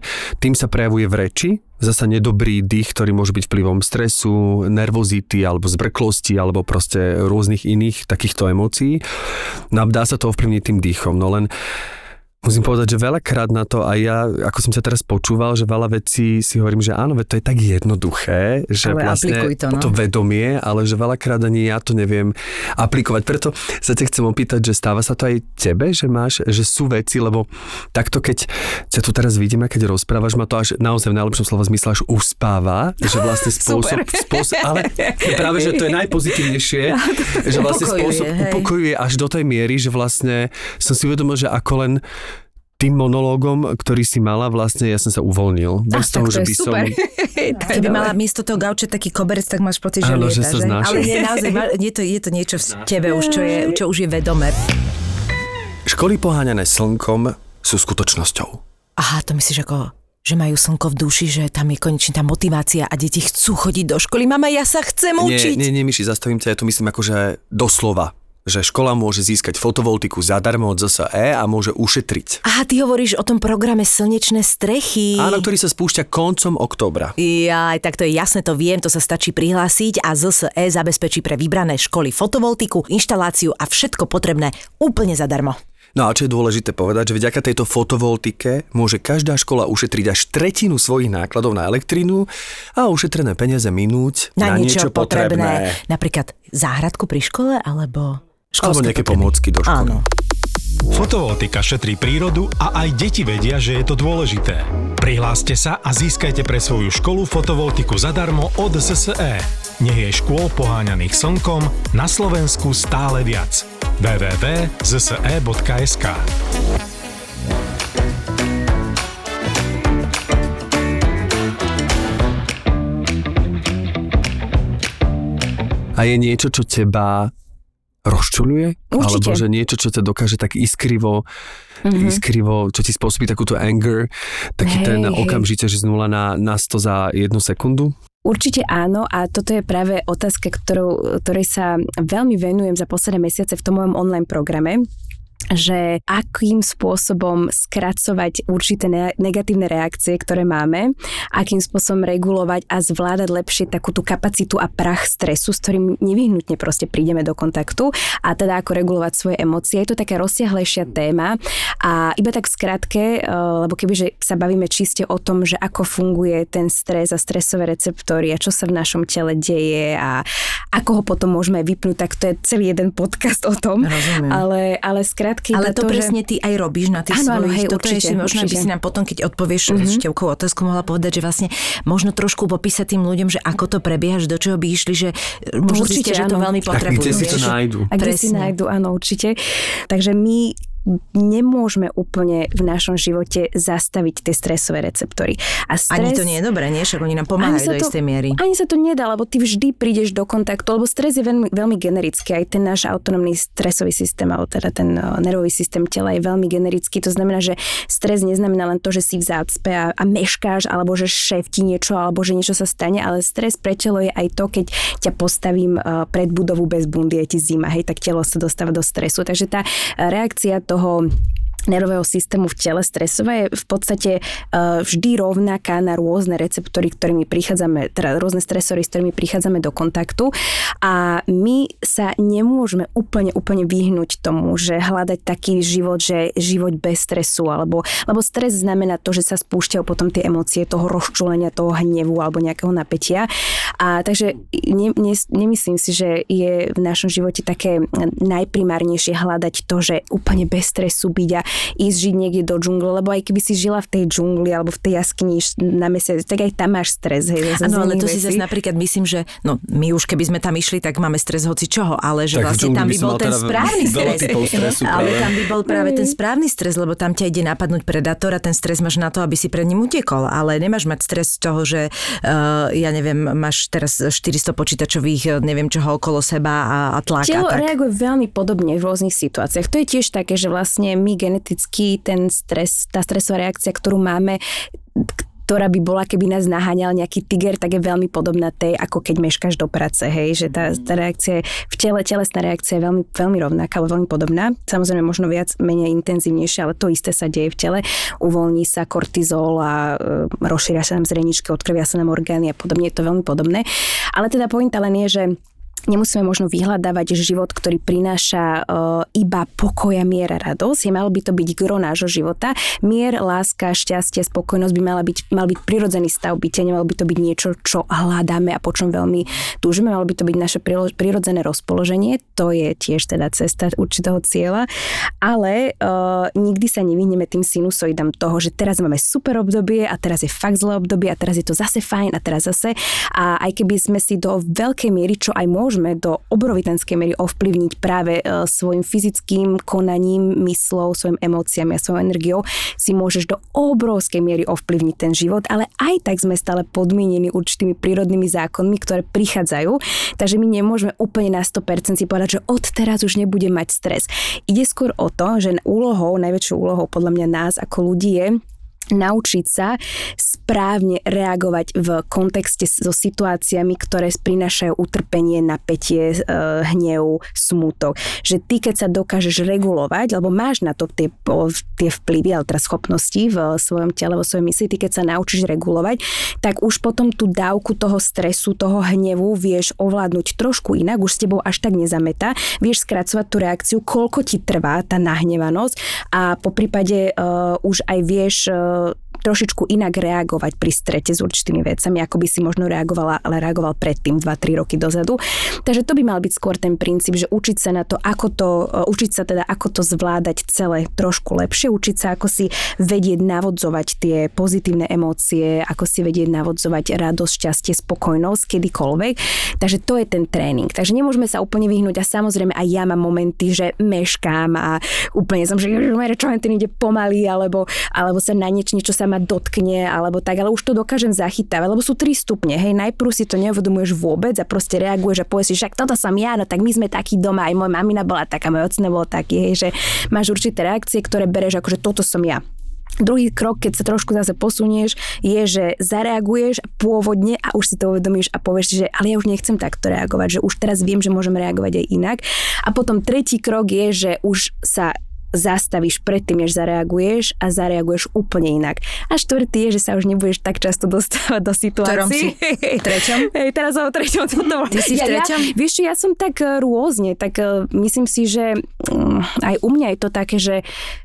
tým sa prejavuje v reči, zasa nedobrý dých, ktorý môže byť vplyvom stresu, nervozity alebo zbrklosti alebo proste rôznych iných takýchto emócií. No a dá sa to ovplyvniť tým dýchom. No len Musím povedať, že veľakrát na to aj ja, ako som ťa teraz počúval, že veľa vecí si hovorím, že áno, veď to je tak jednoduché, že Ale vlastne to, no. to vedomie, ale že veľakrát ani ja to neviem aplikovať. Preto sa ťa chcem opýtať, že stáva sa to aj tebe, že máš, že sú veci, lebo takto keď ťa tu teraz vidím a keď rozprávaš, ma to až naozaj v najlepšom slova zmysle až uspáva, že vlastne <laughs> spôsob, spôsob ale práve, že to je najpozitívnejšie, <laughs> že vlastne Upokojuje, spôsob hej. upokojuje až do tej miery, že vlastne som si uvedomil, že ako len tým monológom, ktorý si mala, vlastne ja som sa uvolnil. Bez toho, tak to že by som... super. <laughs> Je Keby mala miesto toho gauča taký koberec, tak máš pocit, že Áno, lieta, že sa znáša. Ale nie, <laughs> naozaj, je to, je to niečo v tebe už, čo, je, čo už je vedomé. Školy poháňané slnkom sú skutočnosťou. Aha, to myslíš ako že majú slnko v duši, že tam je konečne tá motivácia a deti chcú chodiť do školy. Mama, ja sa chcem učiť. Nie, nie, nie, Myši, zastavím ťa, ja to myslím akože doslova že škola môže získať fotovoltiku zadarmo od ZSE a môže ušetriť. Aha, ty hovoríš o tom programe Slnečné strechy. Áno, ktorý sa spúšťa koncom októbra. Ja, tak to je jasné, to viem, to sa stačí prihlásiť a ZSE zabezpečí pre vybrané školy fotovoltiku, inštaláciu a všetko potrebné úplne zadarmo. No a čo je dôležité povedať, že vďaka tejto fotovoltike môže každá škola ušetriť až tretinu svojich nákladov na elektrínu a ušetrené peniaze minúť Na, niečo, potrebné. Napríklad záhradku pri škole alebo Alebo školské nejaké potreby. pomôcky do školy. Áno. Fotovoltika šetrí prírodu a aj deti vedia, že je to dôležité. Prihláste sa a získajte pre svoju školu fotovoltiku zadarmo od SSE. Nech je škôl poháňaných slnkom na Slovensku stále viac. www.zse.sk A je niečo, čo teba rozčuluje? Určite. Alebo že niečo, čo ťa dokáže tak iskrivo, mm-hmm. iskrivo, čo ti spôsobí takúto anger, taký Hej, ten okamžite, že z 0 na, na 100 za jednu sekundu? Určite áno a toto je práve otázka, ktorou, ktorej sa veľmi venujem za posledné mesiace v tom mojom online programe že akým spôsobom skracovať určité ne- negatívne reakcie, ktoré máme, akým spôsobom regulovať a zvládať lepšie takú tú kapacitu a prach stresu, s ktorým nevyhnutne proste prídeme do kontaktu a teda ako regulovať svoje emócie. Je to taká rozsiahlejšia téma a iba tak v skratke, eh, lebo kebyže sa bavíme čiste o tom, že ako funguje ten stres a stresové receptory a čo sa v našom tele deje a ako ho potom môžeme vypnúť, tak to je celý jeden podcast o tom. Rozumiem. Ale, ale skratky Ale to, že- presne ty aj robíš na tých Áno, svojich. hej, Toto je určite, ešte možno, by určite. si nám potom, keď odpovieš mm-hmm. števkovú otázku, mohla povedať, že vlastne možno trošku popísať tým ľuďom, že ako to prebieha, že do čoho by išli, že možno Určite, zistia, že to veľmi Tak potrebujú. kde si to nájdu? A kde si nájdu, áno, určite. Takže my nemôžeme úplne v našom živote zastaviť tie stresové receptory. A stres, Ani to nie je dobré, nie? Však oni nám pomáhajú do istej miery. Ani sa to nedá, lebo ty vždy prídeš do kontaktu, lebo stres je veľmi, veľmi generický. Aj ten náš autonómny stresový systém, alebo teda ten eh, nervový systém tela je veľmi generický. To znamená, že stres neznamená len to, že si v zácpe a, a meškáš, alebo že šéf ti niečo, alebo že niečo sa stane, ale stres pre telo je aj to, keď ťa postavím eh, pred budovu bez bundy, je ti zima, hej, tak telo sa dostáva do stresu. Takže tá reakcia toho nervového systému v tele stresové je v podstate uh, vždy rovnaká na rôzne receptory, ktorými prichádzame, teda rôzne stresory, s ktorými prichádzame do kontaktu. A my sa nemôžeme úplne, úplne vyhnúť tomu, že hľadať taký život, že život bez stresu, alebo, lebo stres znamená to, že sa spúšťajú potom tie emócie toho rozčulenia, toho hnevu alebo nejakého napätia. A takže ne, ne, nemyslím si, že je v našom živote také najprimárnejšie hľadať to, že úplne bez stresu byť a ísť žiť niekde do džungle, lebo aj keby si žila v tej džungli alebo v tej jaskyni na mesiac, tak aj tam máš stres. Hej, Áno, ale to si vecí. zase napríklad myslím, že no my už keby sme tam išli, tak máme stres hoci čoho, ale že Tak vlastne tam by bol ten teda správny stres. stresu ale tam by bol práve ten správny stres, lebo tam ťa ide napadnúť predátor a ten stres máš na to, aby si pred ním utekol, ale nemáš mať stres z toho, že uh, ja neviem, máš teraz 400 počítačových, eh, neviem čoho okolo seba a, a tláka. Telo reaguje veľmi podobne v rôznych situáciách. To je tiež také, že vlastne my geneticky ten stres, tá stresová reakcia, ktorú máme, ktorá by bola, keby nás naháňal nejaký tiger, tak je veľmi podobná tej, ako keď meškáš do práce, hej, že tá, tá reakcia v tele, telesná reakcia je veľmi, veľmi rovnaká, alebo veľmi podobná. Samozrejme možno viac, menej intenzívnejšia, ale to isté sa deje v tele. Uvoľní sa kortizol a e, rozšíria sa nám zreničky, odkrvia sa nám orgány a podobne, je to veľmi podobné. Ale teda pointa len je, že Nemusíme možno vyhľadávať život, ktorý prináša uh, iba pokoja, mier a radosť. Je, malo by to byť gro nášho života. Mier, láska, šťastie, spokojnosť by mala byť, mal byť prirodzený stav bytia, nemalo by to byť niečo, čo hľadáme a po čom veľmi túžime. Malo by to byť naše prirodzené rozpoloženie. To je tiež teda cesta určitého cieľa. Ale uh, nikdy sa nevyhneme tým sinusoidám toho, že teraz máme super obdobie a teraz je fakt zlé obdobie a teraz je to zase fajn a teraz zase. A aj keby sme si do veľkej miery, čo aj môžeme môžeme do obrovitánskej miery ovplyvniť práve e, svojim fyzickým konaním, myslou, svojim emóciami a svojou energiou, si môžeš do obrovskej miery ovplyvniť ten život, ale aj tak sme stále podmienení určitými prírodnými zákonmi, ktoré prichádzajú, takže my nemôžeme úplne na 100% si povedať, že od teraz už nebudem mať stres. Ide skôr o to, že úlohou, najväčšou úlohou podľa mňa nás ako ľudí je naučiť sa správne reagovať v kontexte so situáciami, ktoré prinášajú utrpenie, napätie, e, hnev, smútok. Že ty, keď sa dokážeš regulovať, lebo máš na to tie, tie vplyvy, ale teraz schopnosti v svojom tele, vo svojej mysli, ty keď sa naučíš regulovať, tak už potom tú dávku toho stresu, toho hnevu vieš ovládnuť trošku inak, už s tebou až tak nezametá, vieš skracovať tú reakciu, koľko ti trvá tá nahnevanosť a po prípade uh, už aj vieš uh, trošičku inak reagovať pri strete s určitými vecami, ako by si možno reagovala, ale reagoval predtým 2-3 roky dozadu. Takže to by mal byť skôr ten princíp, že učiť sa na to, ako to, e, učiť sa teda, ako to zvládať celé trošku lepšie, učiť sa, ako si vedieť navodzovať tie pozitívne emócie, ako si vedieť navodzovať radosť, šťastie, spokojnosť, kedykoľvek. Takže to je ten tréning. Takže nemôžeme sa úplne vyhnúť a samozrejme aj ja mám momenty, že meškám a úplne som, že čo ten ide pomaly, alebo, alebo sa na niečo, niečo sa ma dotkne, alebo tak, ale už to dokážem zachytávať, lebo sú tri stupne. Hej, najprv si to neuvedomuješ vôbec a proste reaguješ a povieš si, však toto som ja, no tak my sme takí doma, aj moja mamina bola taká, môj ocino bol taký, hej, že máš určité reakcie, ktoré bereš ako, že toto som ja. Druhý krok, keď sa trošku zase posunieš, je, že zareaguješ pôvodne a už si to uvedomíš a povieš, že ale ja už nechcem takto reagovať, že už teraz viem, že môžem reagovať aj inak. A potom tretí krok je, že už sa zastavíš predtým, než zareaguješ a zareaguješ úplne inak. A štvrtý je, že sa už nebudeš tak často dostávať do situácií. V treťom? <laughs> Hej, teraz o treťom. To Ty si v treťom? Ja, vieš, ja som tak e, rôzne, tak uh, myslím si, že um, aj u mňa je to také, že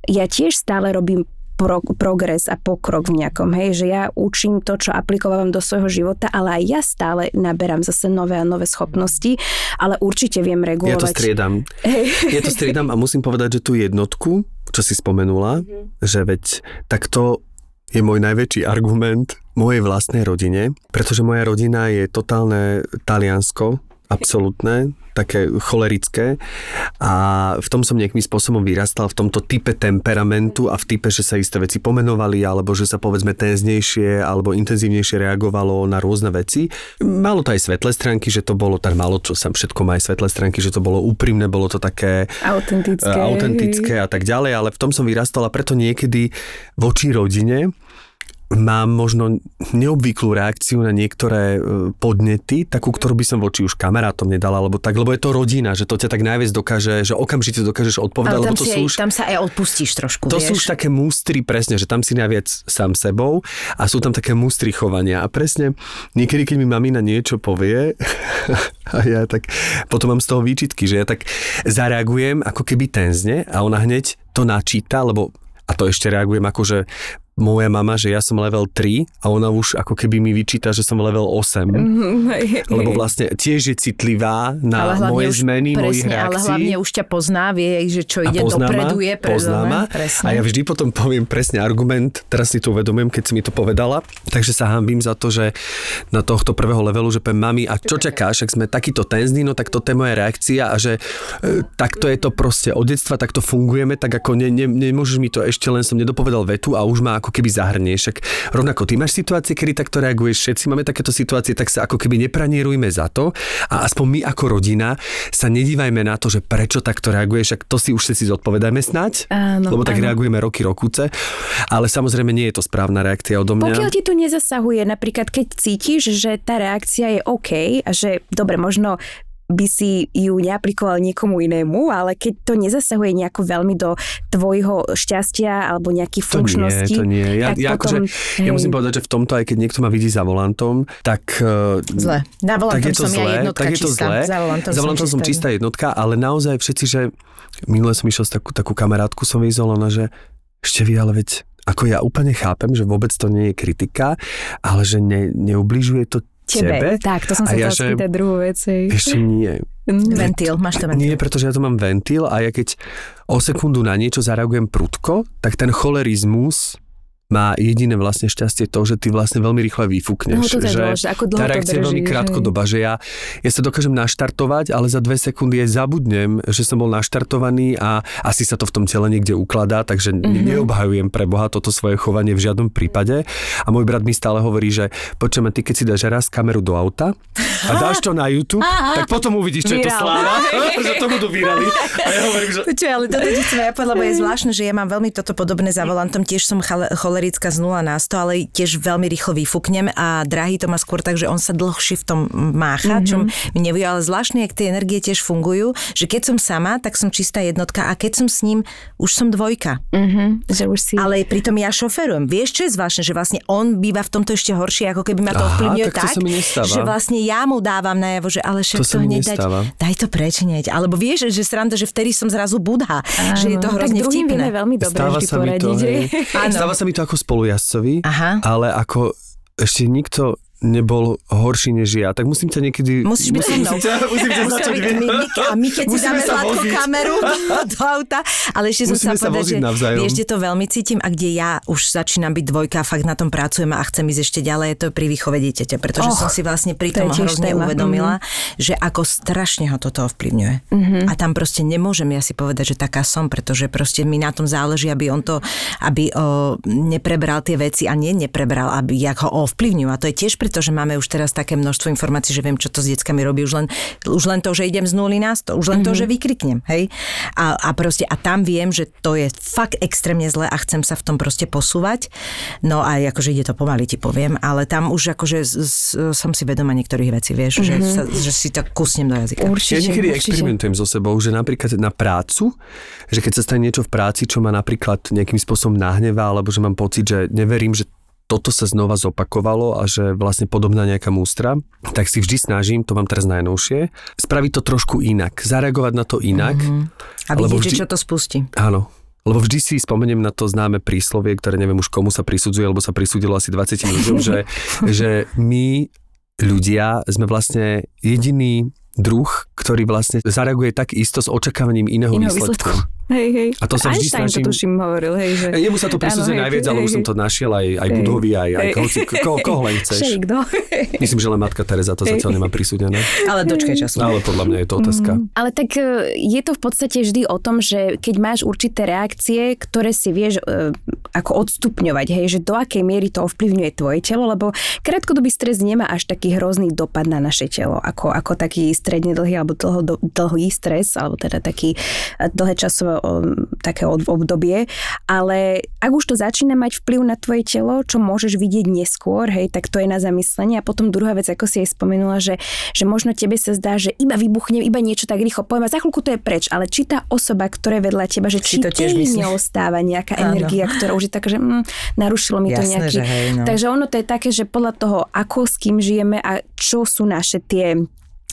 ja tiež stále robím pro, progres a pokrok v nejakom, hej, že ja učím to, čo aplikovávam do svojho života, ale aj ja stále naberám zase nové a nové schopnosti, ale určite viem regulovať. Ja to striedam. Hey. Ja to striedam a musím povedať, že tú jednotku, čo si spomenula, mm-hmm. že veď takto je môj najväčší argument mojej vlastnej rodine, pretože moja rodina je totálne Taliansko, absolútne, také cholerické a v tom som nejakým spôsobom vyrastal, v tomto type temperamentu a v type, že sa isté veci pomenovali alebo že sa povedzme tenznejšie alebo intenzívnejšie reagovalo na rôzne veci. Malo to aj svetlé stránky, že to bolo tak malo, čo sa všetko má aj svetlé stránky, že to bolo úprimné, bolo to také autentické, autentické a tak ďalej, ale v tom som vyrastal a preto niekedy voči rodine mám možno neobvyklú reakciu na niektoré e, podnety, takú, ktorú by som voči už kamarátom nedala, alebo tak, lebo je to rodina, že to ťa tak najviac dokáže, že okamžite dokážeš odpovedať. Lebo to sú aj, už, tam sa aj odpustíš trošku, To vieš? sú už také mústry, presne, že tam si najviac sám sebou a sú tam také mústry chovania. A presne, niekedy, keď mi mamina niečo povie, <laughs> a ja tak potom mám z toho výčitky, že ja tak zareagujem ako keby tenzne a ona hneď to načíta, lebo a to ešte reagujem ako, že moja mama, že ja som level 3 a ona už ako keby mi vyčíta, že som level 8. Mm-hmm. Lebo vlastne tiež je citlivá na moje zmeny, mojich reakcií. ale hlavne už ťa pozná, vie, že čo ide pozná dopredu je pozná. A ja vždy potom poviem presne argument, teraz si to uvedomujem, keď si mi to povedala, takže sa hambím za to, že na tohto prvého levelu, že poviem mami, a čo čakáš, ak sme takýto tenzní, no tak toto je moja reakcia a že e, takto je to proste od detstva, takto fungujeme, tak ako ne, ne, nemôžeš mi to ešte len som nedopovedal vetu a už ma ako keby zahrnieš. Však rovnako ty máš situácie, kedy takto reaguješ, všetci máme takéto situácie, tak sa ako keby nepranierujme za to a aspoň my ako rodina sa nedívajme na to, že prečo takto reaguješ, však to si už všetci zodpovedajme snať, áno, lebo tak áno. reagujeme roky, rokúce, ale samozrejme nie je to správna reakcia odo mňa. Pokiaľ ti to nezasahuje, napríklad keď cítiš, že tá reakcia je OK a že dobre, možno by si ju neaplikoval niekomu inému, ale keď to nezasahuje nejako veľmi do tvojho šťastia alebo nejakých funkčností. To nie, to nie. Ja, ja, potom, akože, ja musím povedať, že v tomto, aj keď niekto ma vidí za volantom, tak... eh, Zle. Na volantom tak je to som ja zlé, jednotka tak je to čistá. zlé. Za volantom za som volantom som čistá čistá jednotka, ale naozaj všetci, že minule som išiel s takú, takú kamarátku, som vyzol, ona, že ešte vy, ale veď ako ja úplne chápem, že vôbec to nie je kritika, ale že ne, neubližuje to Tebe. tebe. Tak, to som sa ja, chcela spýtať druhú vec. Ešte nie. Ventil, máš to ventil. Nie, pretože ja to mám ventil a ja keď o sekundu na niečo zareagujem prudko, tak ten cholerizmus má jediné vlastne šťastie to, že ty vlastne veľmi rýchle vyfúkneš. No, že dôležité, ako dlho tá reakcia je veľmi držíš, krátkodoba, že ja, ja sa dokážem naštartovať, ale za dve sekundy aj zabudnem, že som bol naštartovaný a asi sa to v tom tele niekde ukladá, takže Mhm. mm-hmm. neobhajujem pre Boha toto svoje chovanie v žiadnom prípade. A môj brat mi stále hovorí, že počujeme, ty keď si dáš raz kameru do auta a dáš to na YouTube, tak potom uvidíš, čo je to sláva, <laughs> že to budú virali. A ja hovorím, že Počuj, ale toto ti chcem ja povedať, lebo je zvláštne, že ja mám veľmi toto podobné za volantom. Tiež som chale- cholerická z 0 na 100, ale tiež veľmi rýchlo vyfúknem a drahý to má skôr tak, že on sa dlhšie v tom mácha, mm-hmm. čo mi nevie, ale zvláštne, jak tie energie tiež fungujú, že keď som sama, tak som čistá jednotka a keď som s ním, už som dvojka. Mhm, že už si... Ale pritom ja šoferujem. Vieš, čo je zvláštne, že vlastne on býva v tomto ešte horšie, ako keby ma to ovplyvňuje tak to tak, že vlastne ja mu dávam najavo, že ale však To to, hneď dať, daj to preč hneď. Alebo vieš, že sranda, že vtedy som zrazu budha, že je to hrozne tak vtipné. veľmi dobre Stáva vždy sa to, hej. Stáva sa mi to ako spolujazcovi, Aha. ale ako ešte nikto nebol horší než ja, tak musím ťa niekedy... Musíš byť so mnou. musím ťa, musím ťa začať byť my, my, a my keď si dáme voziť. kameru do, auta, ale ešte som Musíme sa sa povedať, že navzájom. vieš, kde to veľmi cítim a kde ja už začínam byť dvojka a fakt na tom pracujem a chcem ísť ešte ďalej, je to pri výchove dieťaťa, pretože Och, som si vlastne pri to tom tiež hrozne téma. Uvedomila, že ako strašne ho toto ovplyvňuje. A tam proste nemôžem ja si povedať, že taká som, pretože proste mi na tom záleží, aby on to, aby o, neprebral tie veci a nie neprebral, aby jak ho ovplyvňujú. A to je tiež preto, že máme už teraz také množstvo informácií, že viem, čo to s deckami robí. Už len, už len to, že idem z nuly na 100, už len to, že vykriknem. Hej? A, a proste, a tam viem, že to je fakt extrémne zle a chcem sa v tom proste posúvať. No a akože ide to pomaly, ti poviem, ale tam už akože z, z, som si vedoma niektorých vecí, vieš, že, sa, že si to kusnem do jazyka. Ja Určite, niekedy určite. experimentujem so sebou, že napríklad na prácu, že keď sa stane niečo v práci, čo ma napríklad nejakým spôsobom nahnevá, alebo že mám pocit, že neverím, že toto sa znova zopakovalo a že vlastne podobná nejaká mústra, tak si vždy snažím, to mám teraz najnovšie, spraviť to trošku inak, zareagovať na to inak. Mm-hmm. A vidieť, vždy- čo to spustí. Áno. Lebo vždy si spomeniem na to známe príslovie, ktoré neviem už komu sa prisudzuje, lebo sa prisudilo asi 20 ľuďom, že, <laughs> že my ľudia sme vlastne jediný druh, ktorý vlastne zareaguje tak isto s očakávaním iného, Iného výsledku. výsledku. Hej, hej. A to sa vždy Einstein snažím- to tuším hovoril, hej, že... Jemu sa to prisudzuje najviac, ale hej, už som to našiel aj, aj Hej. Budhovi, aj, aj hoci, koho, koho len chceš. Kto? Myslím, že len matka Teresa to zatiaľ nemá prisúdené. Ale dočkaj času. Ale podľa mňa je to otázka. Ale tak e, je to v podstate vždy o tom, že keď máš určité reakcie, ktoré si vieš e, ako odstupňovať, hej, že do akej miery to ovplyvňuje tvoje telo, lebo krátkodobý stres nemá až taký hrozný dopad na naše telo, ako, ako taký stredne dlhý alebo dlho, dlhý stres, alebo teda taký e, dlhé časové také obdobie, ale ak už to začína mať vplyv na tvoje telo, čo môžeš vidieť neskôr, hej, tak to je na zamyslenie. A potom druhá vec, ako si aj spomenula, že, že možno tebe sa zdá, že iba vybuchne, iba niečo tak rýchlo poviem a za chvíľku to je preč, ale či tá osoba, ktorá je vedľa teba, že Si či to tiež neostáva nejaká Áno. energia, ktorá už je taká, že mm, narušilo mi to Jasné, nejaký. že hej, no. Takže ono to je také, že podľa toho, ako s kým žijeme a čo sú naše tie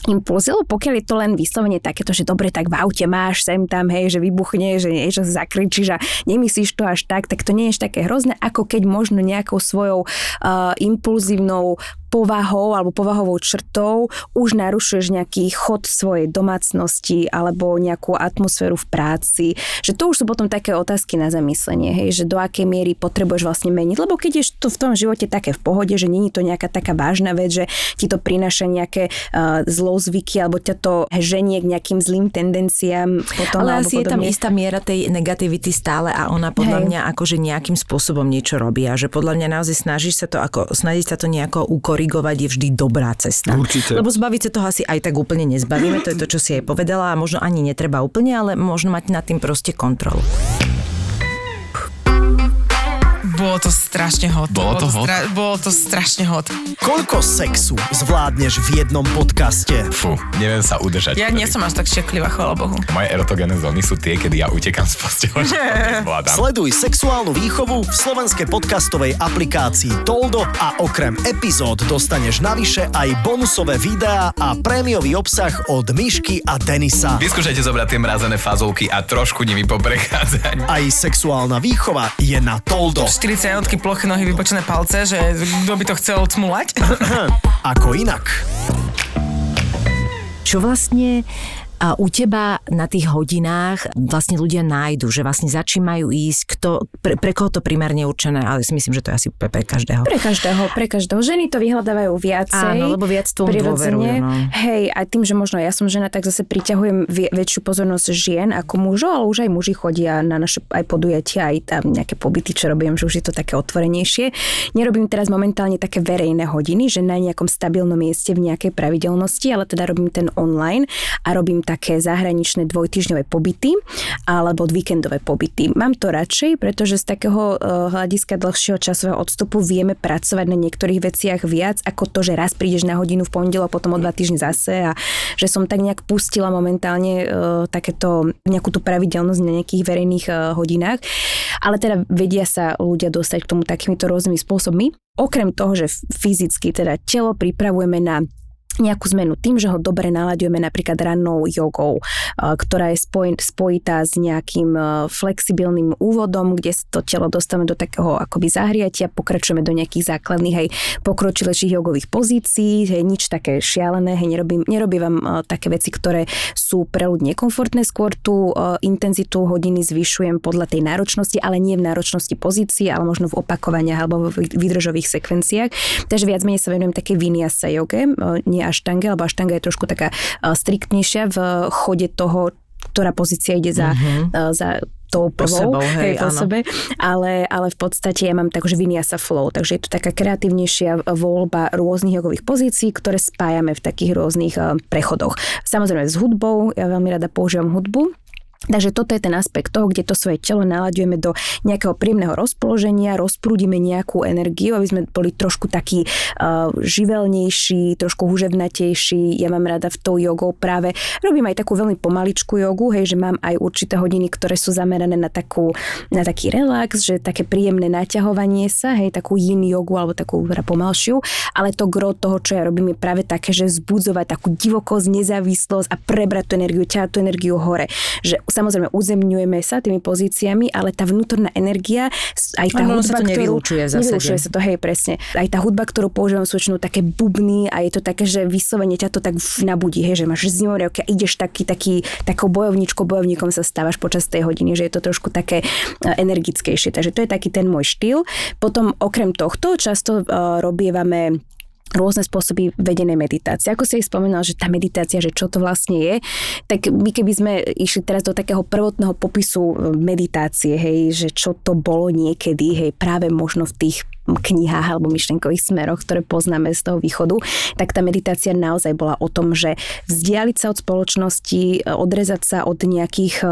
impulzy, lebo pokiaľ je to len vyslovene takéto, že dobre, tak v aute máš sem tam, hej, že vybuchne, že niečo zakričíš a nemyslíš to až tak, tak to nie je také hrozné, ako keď možno nejakou svojou uh, impulzívnou povahou alebo povahovou črtou už narušuješ nejaký chod svojej domácnosti alebo nejakú atmosféru v práci. Že to už sú potom také otázky na zamyslenie, hej, že do akej miery potrebuješ vlastne meniť. Lebo keď je to v tom živote také v pohode, že není to nejaká taká vážna vec, že ti to prináša nejaké uh, zlozvyky alebo ťa to ženie k nejakým zlým tendenciám potom Ale asi je tam podobne. istá miera tej negativity stále a ona podľa Hej. mňa akože nejakým spôsobom niečo robí a že podľa mňa naozaj snaží sa to ako, snažiť sa to nejako ukorigovať je vždy dobrá cesta. Určite. Lebo zbaviť sa toho asi aj tak úplne nezbavíme, to je to, čo si aj povedala a možno ani netreba úplne, ale možno mať nad tým proste kontrolu. Bolo to strašne hot. Bolo to hot? Stra- bolo to strašne hot. Koľko sexu zvládneš v jednom podcaste? Fú, neviem sa udržať. Ja nie som až tak šteklivá, chvála Bohu. Moje erotogénne zóny sú tie, kedy ja utekam z postele, to. <laughs> Sleduj sexuálnu výchovu v slovenskej podcastovej aplikácii Toldo a okrem epizód dostaneš navyše aj bonusové videá a prémiový obsah od Myšky a Denisa. Vyskúšajte zobrať tie mrazené fazolky a trošku nimi poprechádzať. Aj sexuálna výchova je na Toldo. 40 jednotky ploché nohy, vypočené palce, že kto by to chcel cmulať? Ako inak. Čo vlastne a u teba na tých hodinách vlastne ľudia nájdu, že vlastne začínajú ísť, kto, pre, pre koho to primárne určené, ale si myslím, že to je asi pre, pre každého. Pre každého, pre každého. Ženy to vyhľadávajú viacej. Áno, lebo viac tomu dôverujú. No. Hej, a tým, že možno ja som žena, tak zase priťahujem vie, väčšiu pozornosť žien ako mužov, ale už aj muži chodia na naše aj podujatia, aj tam nejaké pobyty, čo robím, že už je to také otvorenejšie. Nerobím teraz momentálne také verejné hodiny, že na nejakom stabilnom mieste v nejakej pravidelnosti, ale teda robím ten online a robím také zahraničné dvojtyžňové pobyty alebo víkendové pobyty. Mám to radšej, pretože z takého eh, hľadiska dlhšieho časového odstupu vieme pracovať na niektorých veciach viac ako to, že raz prídeš na hodinu v pondelok, potom o dva týždne zase a že som tak nejak pustila momentálne uh, takéto nejakú tú pravidelnosť na nejakých verejných uh, hodinách. Ale teda vedia sa ľudia dostať k tomu takýmito rôznymi spôsobmi. Okrem toho, že fyzicky teda telo pripravujeme na nejakú zmenu tým, že ho dobre nalaďujeme napríklad rannou jogou, ktorá je spoj, spojitá s nejakým flexibilným úvodom, kde to telo dostávame do takého akoby zahriatia, pokračujeme do nejakých základných aj pokročilejších jogových pozícií, hej, nič také šialené, hej, nerobím, nerobím vám také veci, ktoré sú pre ľudí nekomfortné, skôr tú intenzitu hodiny zvyšujem podľa tej náročnosti, ale nie v náročnosti pozícií, ale možno v opakovaniach alebo v výdržových sekvenciách. Takže viac menej sa venujem také vinyasa joge, nie nie aštange, lebo aštanga je trošku taká striktnejšia v chode toho, ktorá pozícia ide za, uh-huh. za tou prvou, po, sebou, hej, hej, po sebe, ale, ale v podstate ja mám tak, že sa flow, takže je to taká kreatívnejšia voľba rôznych jogových pozícií, ktoré spájame v takých rôznych prechodoch. Samozrejme s hudbou, ja veľmi rada používam hudbu, Takže toto je ten aspekt toho, kde to svoje telo naladujeme do nejakého príjemného rozpoloženia, rozprúdime nejakú energiu, aby sme boli trošku takí uh, živelnejší, trošku huževnatejší. Ja mám rada v tou jogou práve, robím aj takú veľmi pomaličku jogu, hej, že mám aj určité hodiny, ktoré sú zamerané na, takú, na taký relax, že také príjemné naťahovanie sa, hej, takú yin jogu alebo takú teda pomalšiu, ale to gro toho, čo ja robím, je práve také, že vzbudzovať takú divokosť, nezávislosť a prebrať tú energiu, ťahať tú energiu hore. Že samozrejme uzemňujeme sa tými pozíciami, ale tá vnútorná energia, aj tá ano, hudba, sa to ktorú... Nevylúčuje sa to, hej, presne. Aj tá hudba, ktorú používam, sú väčšinou také bubny a je to také, že vyslovene ťa to tak nabudí, hej, že máš zimorievky a ideš taký, taký, takou bojovničkou, bojovníkom sa stávaš počas tej hodiny, že je to trošku také e, energickejšie. Takže to je taký ten môj štýl. Potom okrem tohto často uh, robievame rôzne spôsoby vedenej meditácie. Ako si aj spomínal, že tá meditácia, že čo to vlastne je, tak my keby sme išli teraz do takého prvotného popisu meditácie, hej, že čo to bolo niekedy, hej, práve možno v tých knihách alebo myšlenkových smeroch, ktoré poznáme z toho východu, tak tá meditácia naozaj bola o tom, že vzdialiť sa od spoločnosti, odrezať sa od nejakých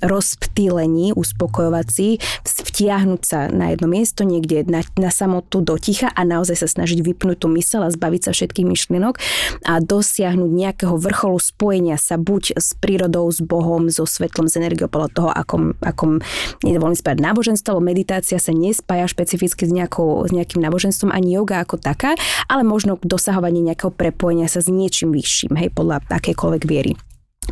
rozptýlení uspokojovací, vtiahnuť sa na jedno miesto niekde na, na samotu do ticha a naozaj sa snažiť vypnúť tú mysel a zbaviť sa všetkých myšlienok a dosiahnuť nejakého vrcholu spojenia sa buď s prírodou, s Bohom, so svetlom, s energiou podľa toho, akom, akom nedovolím spať náboženstvo, meditácia sa nespája špecificky s nejakou nejakou, s nejakým náboženstvom, ani yoga ako taká, ale možno dosahovanie nejakého prepojenia sa s niečím vyšším, hej, podľa akejkoľvek viery.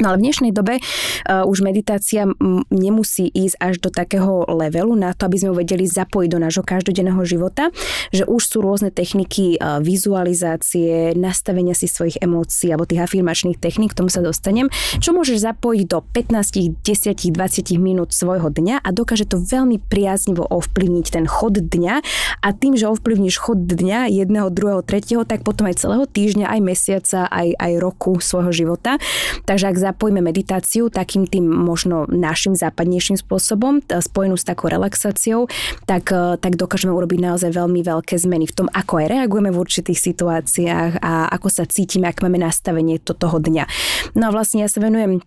No ale v dnešnej dobe uh, už meditácia m- nemusí ísť až do takého levelu na to, aby sme ju vedeli zapojiť do nášho každodenného života, že už sú rôzne techniky uh, vizualizácie, nastavenia si svojich emócií alebo tých afirmačných techník, k tomu sa dostanem, čo môžeš zapojiť do 15, 10, 20 minút svojho dňa a dokáže to veľmi priaznivo ovplyvniť ten chod dňa a tým, že ovplyvníš chod dňa jedného, druhého, tretieho, tak potom aj celého týždňa, aj mesiaca, aj, aj roku svojho života. Takže ak zapojíme meditáciu takým tým možno našim západnejším spôsobom, spojenú s takou relaxáciou, tak, e, tak dokážeme urobiť naozaj veľmi veľké zmeny v tom, ako aj reagujeme v určitých situáciách a ako sa cítime, ak máme nastavenie to toho dňa. No a vlastne ja sa venujem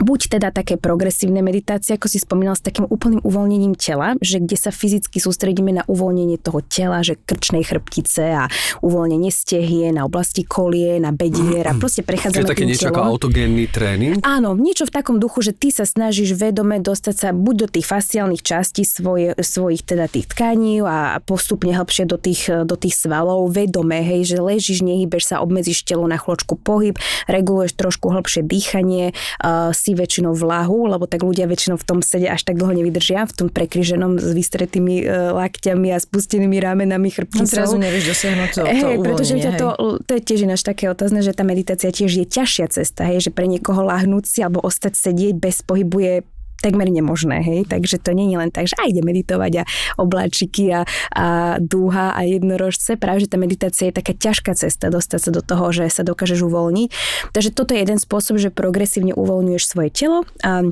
buď teda také progresívne meditácie, ako si spomínal, s takým úplným uvoľnením tela, že kde sa fyzicky sústredíme na uvoľnenie toho tela, že krčnej chrbtice a uvoľnenie stehie na oblasti kolie, na bedier a proste prechádzame Je také niečo ako telom. autogénny tréning? Áno, niečo v takom duchu, že ty sa snažíš vedome dostať sa buď do tých fasciálnych častí svoje, svojich teda tých tkaní a postupne hlbšie do tých, do tých svalov, vedome, hej, že ležíš, nehybeš sa, obmedzíš telo na chločku pohyb, reguluješ trošku hlbšie dýchanie, uh, si väčšinou vlahu, lebo tak ľudia väčšinou v tom sede až tak dlho nevydržia, v tom prekryženom s vystretými uh, lakťami a spustenými ramenami No, chrbticou. zrazu nevieš dosiahnuť to, to pretože ťa to, to je tiež ináč také otázne, že tá meditácia tiež je ťažšia cesta, hej, že pre niekoho láhnúť si alebo ostať sedieť bez pohybu je takmer nemožné, hej, takže to nie je len tak, že aj ide meditovať a obláčiky a, a dúha a jednorožce, práve že tá meditácia je taká ťažká cesta dostať sa do toho, že sa dokážeš uvoľniť. Takže toto je jeden spôsob, že progresívne uvoľňuješ svoje telo a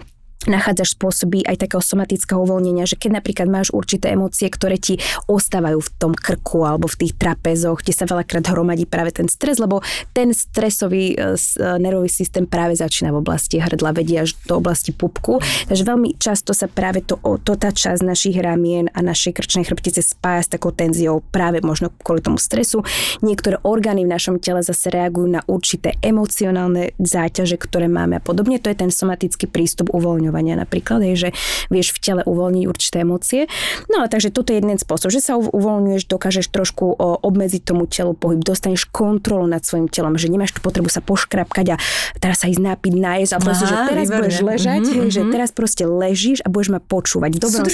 nachádzaš spôsoby aj takého somatického uvoľnenia, že keď napríklad máš určité emócie, ktoré ti ostávajú v tom krku alebo v tých trapezoch, kde sa veľakrát hromadí práve ten stres, lebo ten stresový e, e, nervový systém práve začína v oblasti hrdla, vedie až do oblasti pupku. Takže veľmi často sa práve to, to tá časť našich ramien a našej krčnej chrbtice spája s takou tenziou práve možno kvôli tomu stresu. Niektoré orgány v našom tele zase reagujú na určité emocionálne záťaže, ktoré máme a podobne. To je ten somatický prístup uvoľňovania napríklad, je, že vieš v tele uvoľniť určité emócie. No a takže toto je jeden spôsob, že sa uv- uvoľňuješ, dokážeš trošku obmedziť tomu telu pohyb, dostaneš kontrolu nad svojim telom, že nemáš tú potrebu sa poškrapkať a teraz sa ísť napiť, nájsť a proste, že teraz výborne. budeš ležať, Mhm, hej, že mhm. teraz proste ležíš a budeš ma počúvať. Dobrom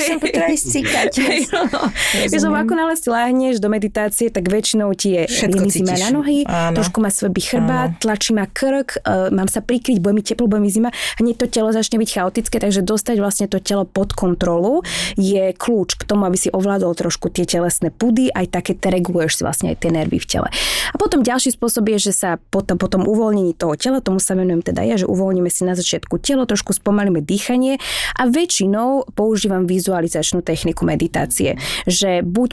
som potrebovala cikať. Hej, no. Lebo ako náhle si láhneš do meditácie, tak väčšinou ti je Všetko zima na nohy, Áno. trošku ma svrbí chrbát, tlačí ma krk, uh, mám sa prikryť, bude mi teplo, bude mi zima, hneď to telo začne byť chaotické, takže dostať vlastne to telo pod kontrolu je kľúč k tomu, aby si ovládol trošku tie telesné pudy, aj také reguluješ si vlastne aj tie nervy v tele. A potom ďalší spôsob je, že sa potom, potom uvoľnení toho tela, tomu sa venujem teda ja, že uvoľníme si na začiatku telo, trošku spomalíme dýchanie a väčšinou používam vizualizačnú techniku meditácie, že buď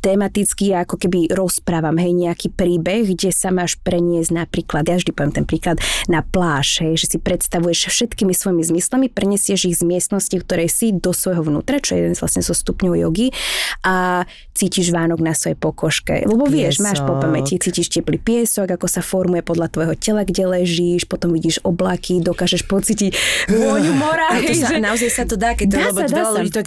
tematicky ako keby rozprávam, hej, nejaký príbeh, kde sa máš preniesť napríklad, ja vždy poviem ten príklad, na pláž, hej, že si predstavuješ všetkými svojimi zmyslami, prenesieš ich z miestnosti, v ktorej si do svojho vnútra, čo je jeden z vlastne zo stupňov jogy a cítiš Vánok na svojej pokožke. Lebo vieš, máš po Piesok. pamäti, cítiš teplý piesok, ako sa formuje podľa tvojho tela, kde ležíš, potom vidíš oblaky, dokážeš pocítiť vôňu mora. <laughs> To hej, sa, že- naozaj sa to dá, keď to, Dá lebo sa, dá veľa ľudí to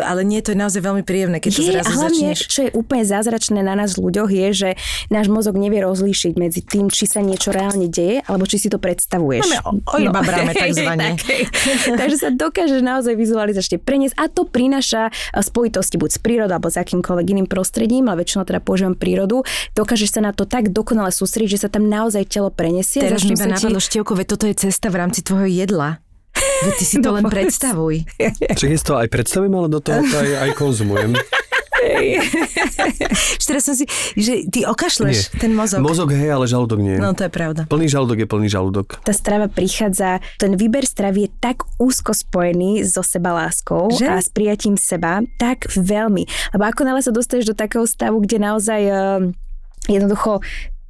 ale nie, to je naozaj veľmi príjemné, keď to je, zrazu a hlavne, začneš. čo je úplne zázračné na nás ľuďoch, je, že náš mozog nevie rozlíšiť medzi tým, či sa niečo reálne deje, alebo či si to predstavuješ. Máme o- ojba bráme, <laughs> takzvané. tak. Takže sa dokážeš naozaj vizualizačne preniesť a to prináša eh, spojitosti buď s prírodou alebo s akýmkoľvek iným prostredím, ale väčšinou teda používam prírodu. Dokážeš sa na to tak dokonale sústrediť, že sa tam naozaj telo prenesie. Teraz mi iba ti- veď toto je cesta v rámci tvojho jedla. Veď ty si to <laughs> No len povedz. predstavuj. Čiže to aj predstavím, ale do toho to aj, aj konzumujem. <laughs> Že <laughs> teraz som si, že ty okašleš ten mozog. Mozog hej, ale žalúdok nie. No to je pravda. Plný žalúdok je plný žalúdok. tá strava prichádza, ten výber stravy je tak úzko spojený so sebaláskou Že? a s prijatím seba, tak veľmi. Lebo ako nále sa dostaneš do takého stavu, kde naozaj eh, jednoducho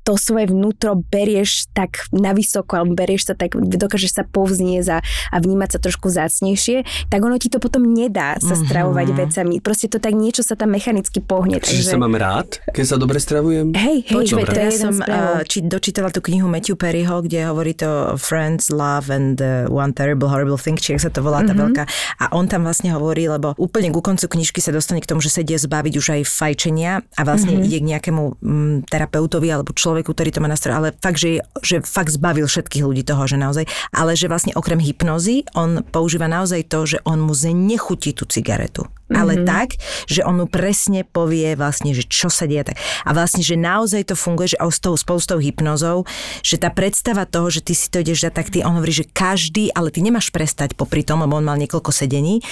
to svoje vnútro berieš tak na vysoko, alebo berieš sa tak, dokážeš sa povzniesť a, a vnímať sa trošku zácnejšie, tak ono ti to potom nedá sa stravovať vecami. Proste to tak niečo sa tam mechanicky pohne. Čiže sa mám rád, keď sa dobre stravujem? Hej, hej, Počuj, to ja som uh, či, dočítala tú knihu Matthew Perryho, kde hovorí to Friends, Love and uh, One Terrible Horrible Thing, či sa to volá tá Mhm. veľká. A on tam vlastne hovorí, lebo úplne ku koncu knižky sa dostane k tomu, že sa ide zbaviť už aj fajčenia a vlastne Mhm. ide k nejakému mm, terapeutovi alebo človeku, ktorý to má na ale fakt, že, že fakt zbavil všetkých ľudí toho, že naozaj, ale že vlastne okrem hypnozy, on používa naozaj to, že on mu znechutí tú cigaretu. Ale Mhm. tak, že on mu presne povie vlastne, že čo sa deje. A vlastne, že naozaj to funguje, že s tou, spolu s tou hypnozou, že tá predstava toho, že ty si to ideš dať, tak ty, on hovorí, že každý, ale ty nemáš prestať popri tom, lebo on mal niekoľko sedení,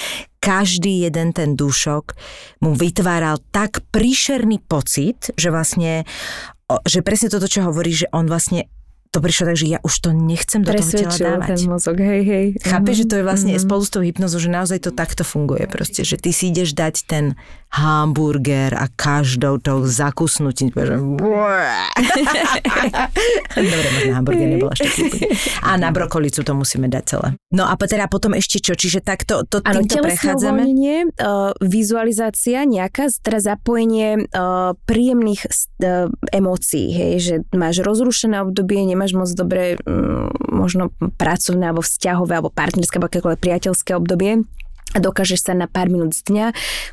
každý jeden ten dušok mu vytváral tak príšerný pocit, že vlastne, že presne toto, čo hovorí, že on vlastne to prišlo tak, že ja už to nechcem do toho tela dávať. ten mozog, hej, hej. Chápeš, že to je vlastne Mhm. spolu s tou hypnozou, že naozaj to takto funguje proste, že ty si ideš dať ten hamburger a každou tou zakusnutím, Dobre, možno hamburger nebol až taký. A na brokolicu to musíme dať celé. No a teda potom ešte čo? Čiže takto to, Áno, týmto prechádzame? uh, vizualizácia nejaká, teda zapojenie uh, príjemných uh, emócií, hej, že máš rozrušené obdobie, nemáš moc dobré um, možno pracovné alebo vzťahové alebo partnerské alebo akékoľvek priateľské obdobie a dokážeš sa na pár minút z dňa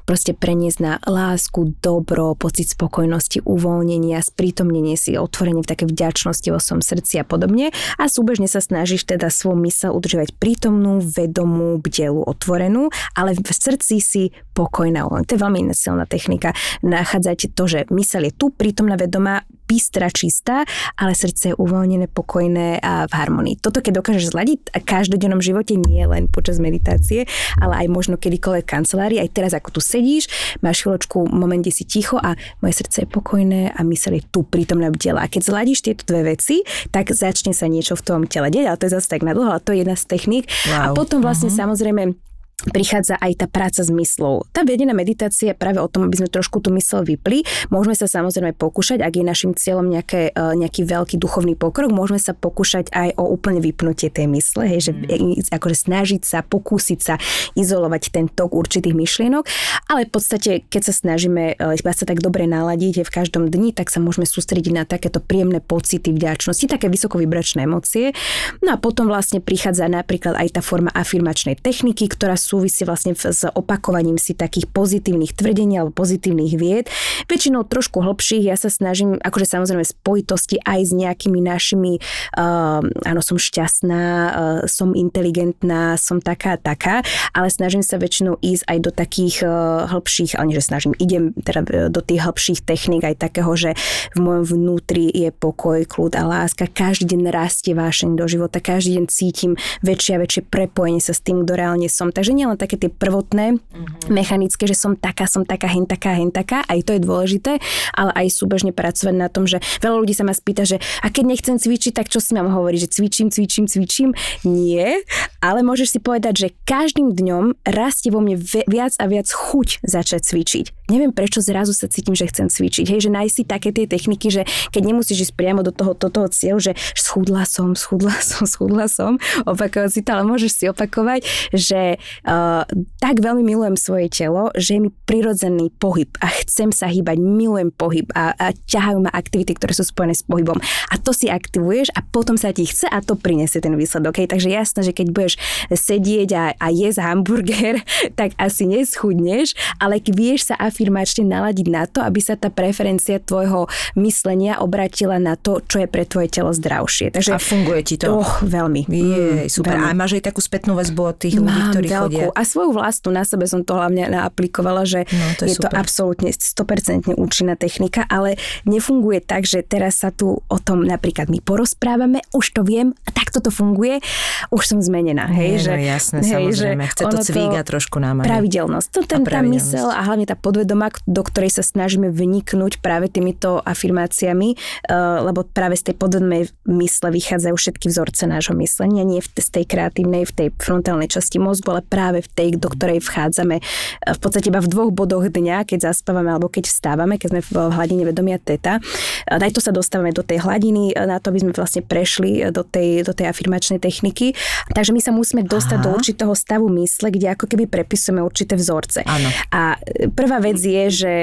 proste preniesť na lásku, dobro, pocit spokojnosti, uvoľnenia, sprítomnenie si, otvorenie v také vďačnosti vo svojom srdci a podobne. A súbežne sa snažíš teda svoju mysel udržovať prítomnú, vedomú, bdelú, otvorenú, ale v srdci si pokojná. To je veľmi silná technika. Nachádzať to, že mysel je tu prítomná, vedomá, bystrá, čistá, ale srdce je uvoľnené, pokojné a v harmonii. Toto keď dokážeš zladiť v každodennom živote nie len počas meditácie, ale aj možno kedykoľvek v kancelárii, aj teraz ako tu sedíš, máš chvíľočku, moment, kde si ticho a moje srdce je pokojné a mysel je tu prítomná bdela. A keď zladíš tieto dve veci, tak začne sa niečo v tom tele deť, ale to je zase tak na dlho, ale to je jedna z techník. Wow. A potom vlastne uh-huh. samozrejme prichádza aj tá práca s myslou. Tá vedená meditácia je práve o tom, aby sme trošku tú mysel vypli. Môžeme sa samozrejme pokúšať, ak je našim cieľom nejaké, e, nejaký veľký duchovný pokrok, môžeme sa pokúšať aj o úplne vypnutie tej mysle, hej, že mm. akože snažiť sa, pokúsiť sa izolovať ten tok určitých myšlienok, ale v podstate, keď sa snažíme e, iba sa tak dobre naladiť v každom dni, tak sa môžeme sústrediť na takéto príjemné pocity vďačnosti, také vysoko vibračné emócie. No a potom vlastne prichádza napríklad aj tá forma afirmačnej techniky, ktorá súvisí vlastne s opakovaním si takých pozitívnych tvrdení alebo pozitívnych vied. Väčšinou trošku hlbších, ja sa snažím, akože samozrejme spojitosti aj s nejakými našimi, uh, áno, som šťastná, uh, som inteligentná, som taká, taká, ale snažím sa väčšinou ísť aj do takých uh, hĺbších, ale nie, že snažím, idem teda do tých hĺbších techník aj takého, že v mojom vnútri je pokoj, kľud a láska. Každý deň rastie vášeň do života, každý deň cítim väčšie a väčšie prepojenie sa s tým, kto reálne som. Takže nielen také tie prvotné, mm-hmm. mechanické, že som taká, som taká, hen taká, hen taká, aj to je dôležité, ale aj súbežne pracovať na tom, že veľa ľudí sa ma spýta, že a keď nechcem cvičiť, tak čo si mám hovoriť, že cvičím, cvičím, cvičím? Nie, ale môžeš si povedať, že každým dňom rastie vo mne viac a viac chuť začať cvičiť. Neviem, prečo zrazu sa cítim, že chcem cvičiť. Hej, že nájsť si také tie techniky, že keď nemusíš ísť priamo do toho, do toho cieľu, že schudla som, schudla som, <laughs> schudla som, opakovať si to, ale môžeš si opakovať, že uh, tak veľmi milujem svoje telo, že je mi prirodzený pohyb a chcem sa hýbať, milujem pohyb a, a ťahajú ma aktivity, ktoré sú spojené s pohybom. A to si aktivuješ a potom sa ti chce a to prinesie ten výsledok. Hej. Takže jasné, že keď budeš sedieť a, a jesť hamburger, <laughs> tak asi neschudneš, ale vieš sa afirmačne naladiť na to, aby sa tá preferencia tvojho myslenia obratila na to, čo je pre tvoje telo zdravšie. Takže, a funguje ti to? Oh, veľmi. Je, mm, super. Veľmi. A máš aj takú spätnú väzbu od tých ľudí, ktorí veľkú. Chodia? A svoju vlastnú na sebe som to hlavne naaplikovala, že no, to je, je to absolútne 100% účinná technika, ale nefunguje tak, že teraz sa tu o tom napríklad my porozprávame, už to viem a takto to funguje, už som zmenená. Hej, Nie, že, no jasné, hej, samozrejme. Chce to cvíga trošku nám. Pravidelnosť. To ten, tá mysel a hlavne tá podvedomá, do ktorej sa snažíme vniknúť práve týmito afirmáciami, uh, lebo práve z tej podvedomej mysle vychádzajú všetky vzorce nášho myslenia, nie v, z tej kreatívnej, v tej frontálnej časti mozgu, ale práve v tej, do ktorej vchádzame uh, v podstate iba v dvoch bodoch dňa, keď zaspávame alebo keď vstávame, keď sme v hladine vedomia teta. Uh, aj to sa dostávame do tej hladiny, na to, aby sme vlastne prešli do tej, do tej afirmačnej techniky. Takže my sa musíme dostať Aha. do určitého stavu mysle, kde ako keby prepisujeme určité vzorce. Áno. A prvá vec je, že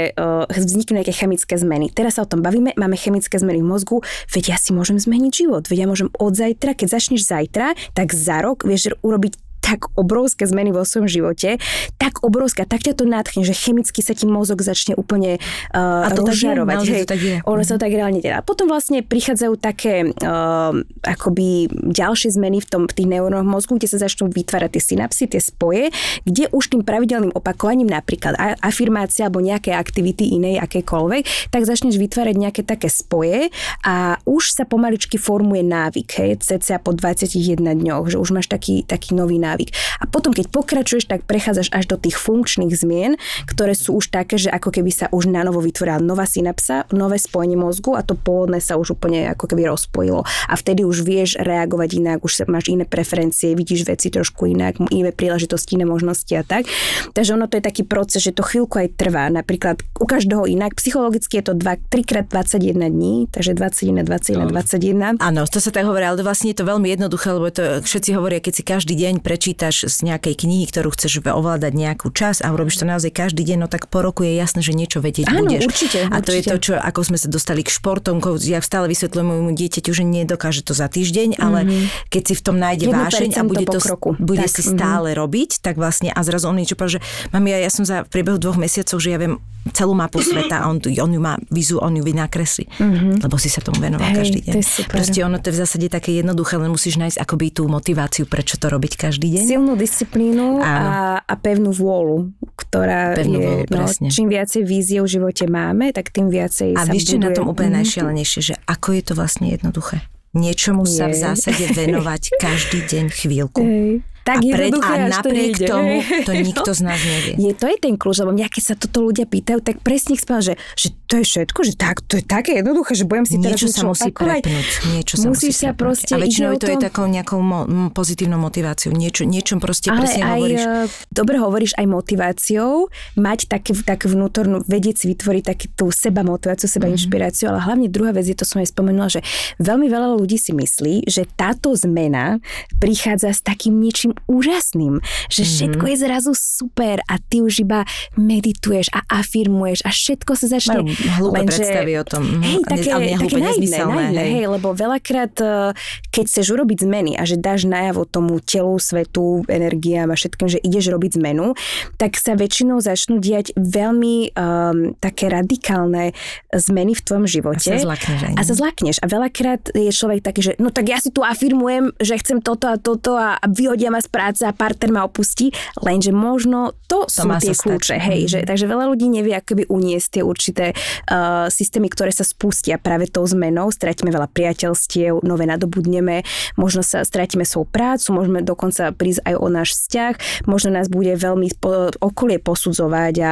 vzniknú nejaké chemické zmeny. Teraz sa o tom bavíme, máme chemické zmeny v mozgu, veď ja si môžem zmeniť život, veď ja môžem od zajtra, keď začneš zajtra, tak za rok vieš urobiť tak obrovské zmeny vo svojom živote, tak obrovská, tak ťa to nadchne, že chemicky sa ti mozog začne úplne uh, a to rozžarovať. Tak je, hej, to tak je. Ono sa tak reálne. A potom vlastne prichádzajú také uh, akoby ďalšie zmeny v, tom, v tých neurónoch mozgu, kde sa začnú vytvárať tie synapsy, tie spoje, kde už tým pravidelným opakovaním, napríklad afirmácia alebo nejaké aktivity inej, akékoľvek, tak začneš vytvárať nejaké také spoje a už sa pomaličky formuje návyk, hej, cca po 21 dňoch, že už máš taký, taký nový návyk návyk. A potom, keď pokračuješ, tak prechádzaš až do tých funkčných zmien, ktoré sú už také, že ako keby sa už na novo vytvorila nová synapsa, nové spojenie mozgu a to pôvodné sa už úplne ako keby rozpojilo. A vtedy už vieš reagovať inak, už máš iné preferencie, vidíš veci trošku inak, iné príležitosti, iné možnosti a tak. Takže ono to je taký proces, že to chvíľku aj trvá. Napríklad u každého inak. Psychologicky je to 2, 3 krát 21 dní, takže 21, 21, 21. Áno, to sa tak hovorí, ale vlastne je to veľmi jednoduché, lebo to všetci hovoria, keď si každý deň prečítaš z nejakej knihy, ktorú chceš ovládať nejakú čas a urobíš to naozaj každý deň, no tak po roku je jasné, že niečo vedieť Áno, budeš. určite, A to je určite. to, čo, ako sme sa dostali k športom, ja stále vysvetľujem môjmu dieťaťu, že nedokáže to za týždeň, ale keď si v tom nájde 1% vášeň a bude to, pokroku. bude Tak, si mhm. stále robiť, tak vlastne a zrazu on niečo povedal, že mami, ja, ja som za v priebehu dvoch mesiacov, že ja viem celú mapu sveta a on, on ju má vizu, on ju vynakreslí, lebo si sa tomu venoval Hej, každý deň. to je. Proste ono to je v zásade také jednoduché, len musíš nájsť akoby tú motiváciu, prečo to robiť každý deň. Silnú disciplínu Áno. a, a pevnú vôľu, ktorá Pevnú je, vôľu, no, presne. čím viacej vízie v živote máme, tak tým viacej A sa vieš, čo na tom úplne Mhm. najšialenejšie, že ako je to vlastne jednoduché. Niečomu sa v zásade venovať <laughs> každý deň chvíľku. Hej. Tak a, pred, a to napriek nejde. tomu <laughs> to nikto z nás nevie. Je, to je ten kľúč, lebo mňa keď sa toto ľudia pýtajú, tak presne ich spávam, že, že to je všetko, že tak, to je také jednoduché, že budem si teraz Niečo sa musí opakovať. prepnúť. Niečo sa Musíš musí sa prepnúť. proste, A väčšinou to je to- takou nejakou mo- pozitívnou motiváciou. Niečo, niečom proste Ale presne aj, hovoríš. e, dobre hovoríš aj motiváciou, mať také, také vnútornú, vedieť si vytvoriť takú tú seba motiváciu, seba Mhm. inšpiráciu, ale hlavne druhá vec je, to som aj spomenula, že veľmi veľa ľudí si myslí, že táto zmena prichádza s takým niečím úžasným, že Mhm. všetko je zrazu super a ty už iba medituješ a afirmuješ a všetko sa začne... Majú hlúpe predstavy o tom. Mhm. Hej, A ne- také, nie také naivné, naivné, hej. hej, lebo veľakrát, eh, keď chceš urobiť zmeny a že dáš najavo tomu telu, svetu, energiám a všetkým, že ideš robiť zmenu, tak sa väčšinou začnú diať veľmi um, také radikálne zmeny v tvojom živote. A sa zlakneš aj, A ne? sa zlakneš. A veľakrát je človek taký, že no tak ja si tu afirmujem, že chcem toto a toto a vyhodia ma z práce a partner ma opustí, lenže možno to, To sú má tie stať. kľúče. Hej, že, takže veľa ľudí nevie akoby uniesť tie určité uh, systémy, ktoré sa spustia práve tou zmenou. Stratíme veľa priateľstiev, nové nadobudneme, možno sa stratíme svoju prácu, môžeme dokonca prísť aj o náš vzťah, možno nás bude veľmi po, okolie posudzovať a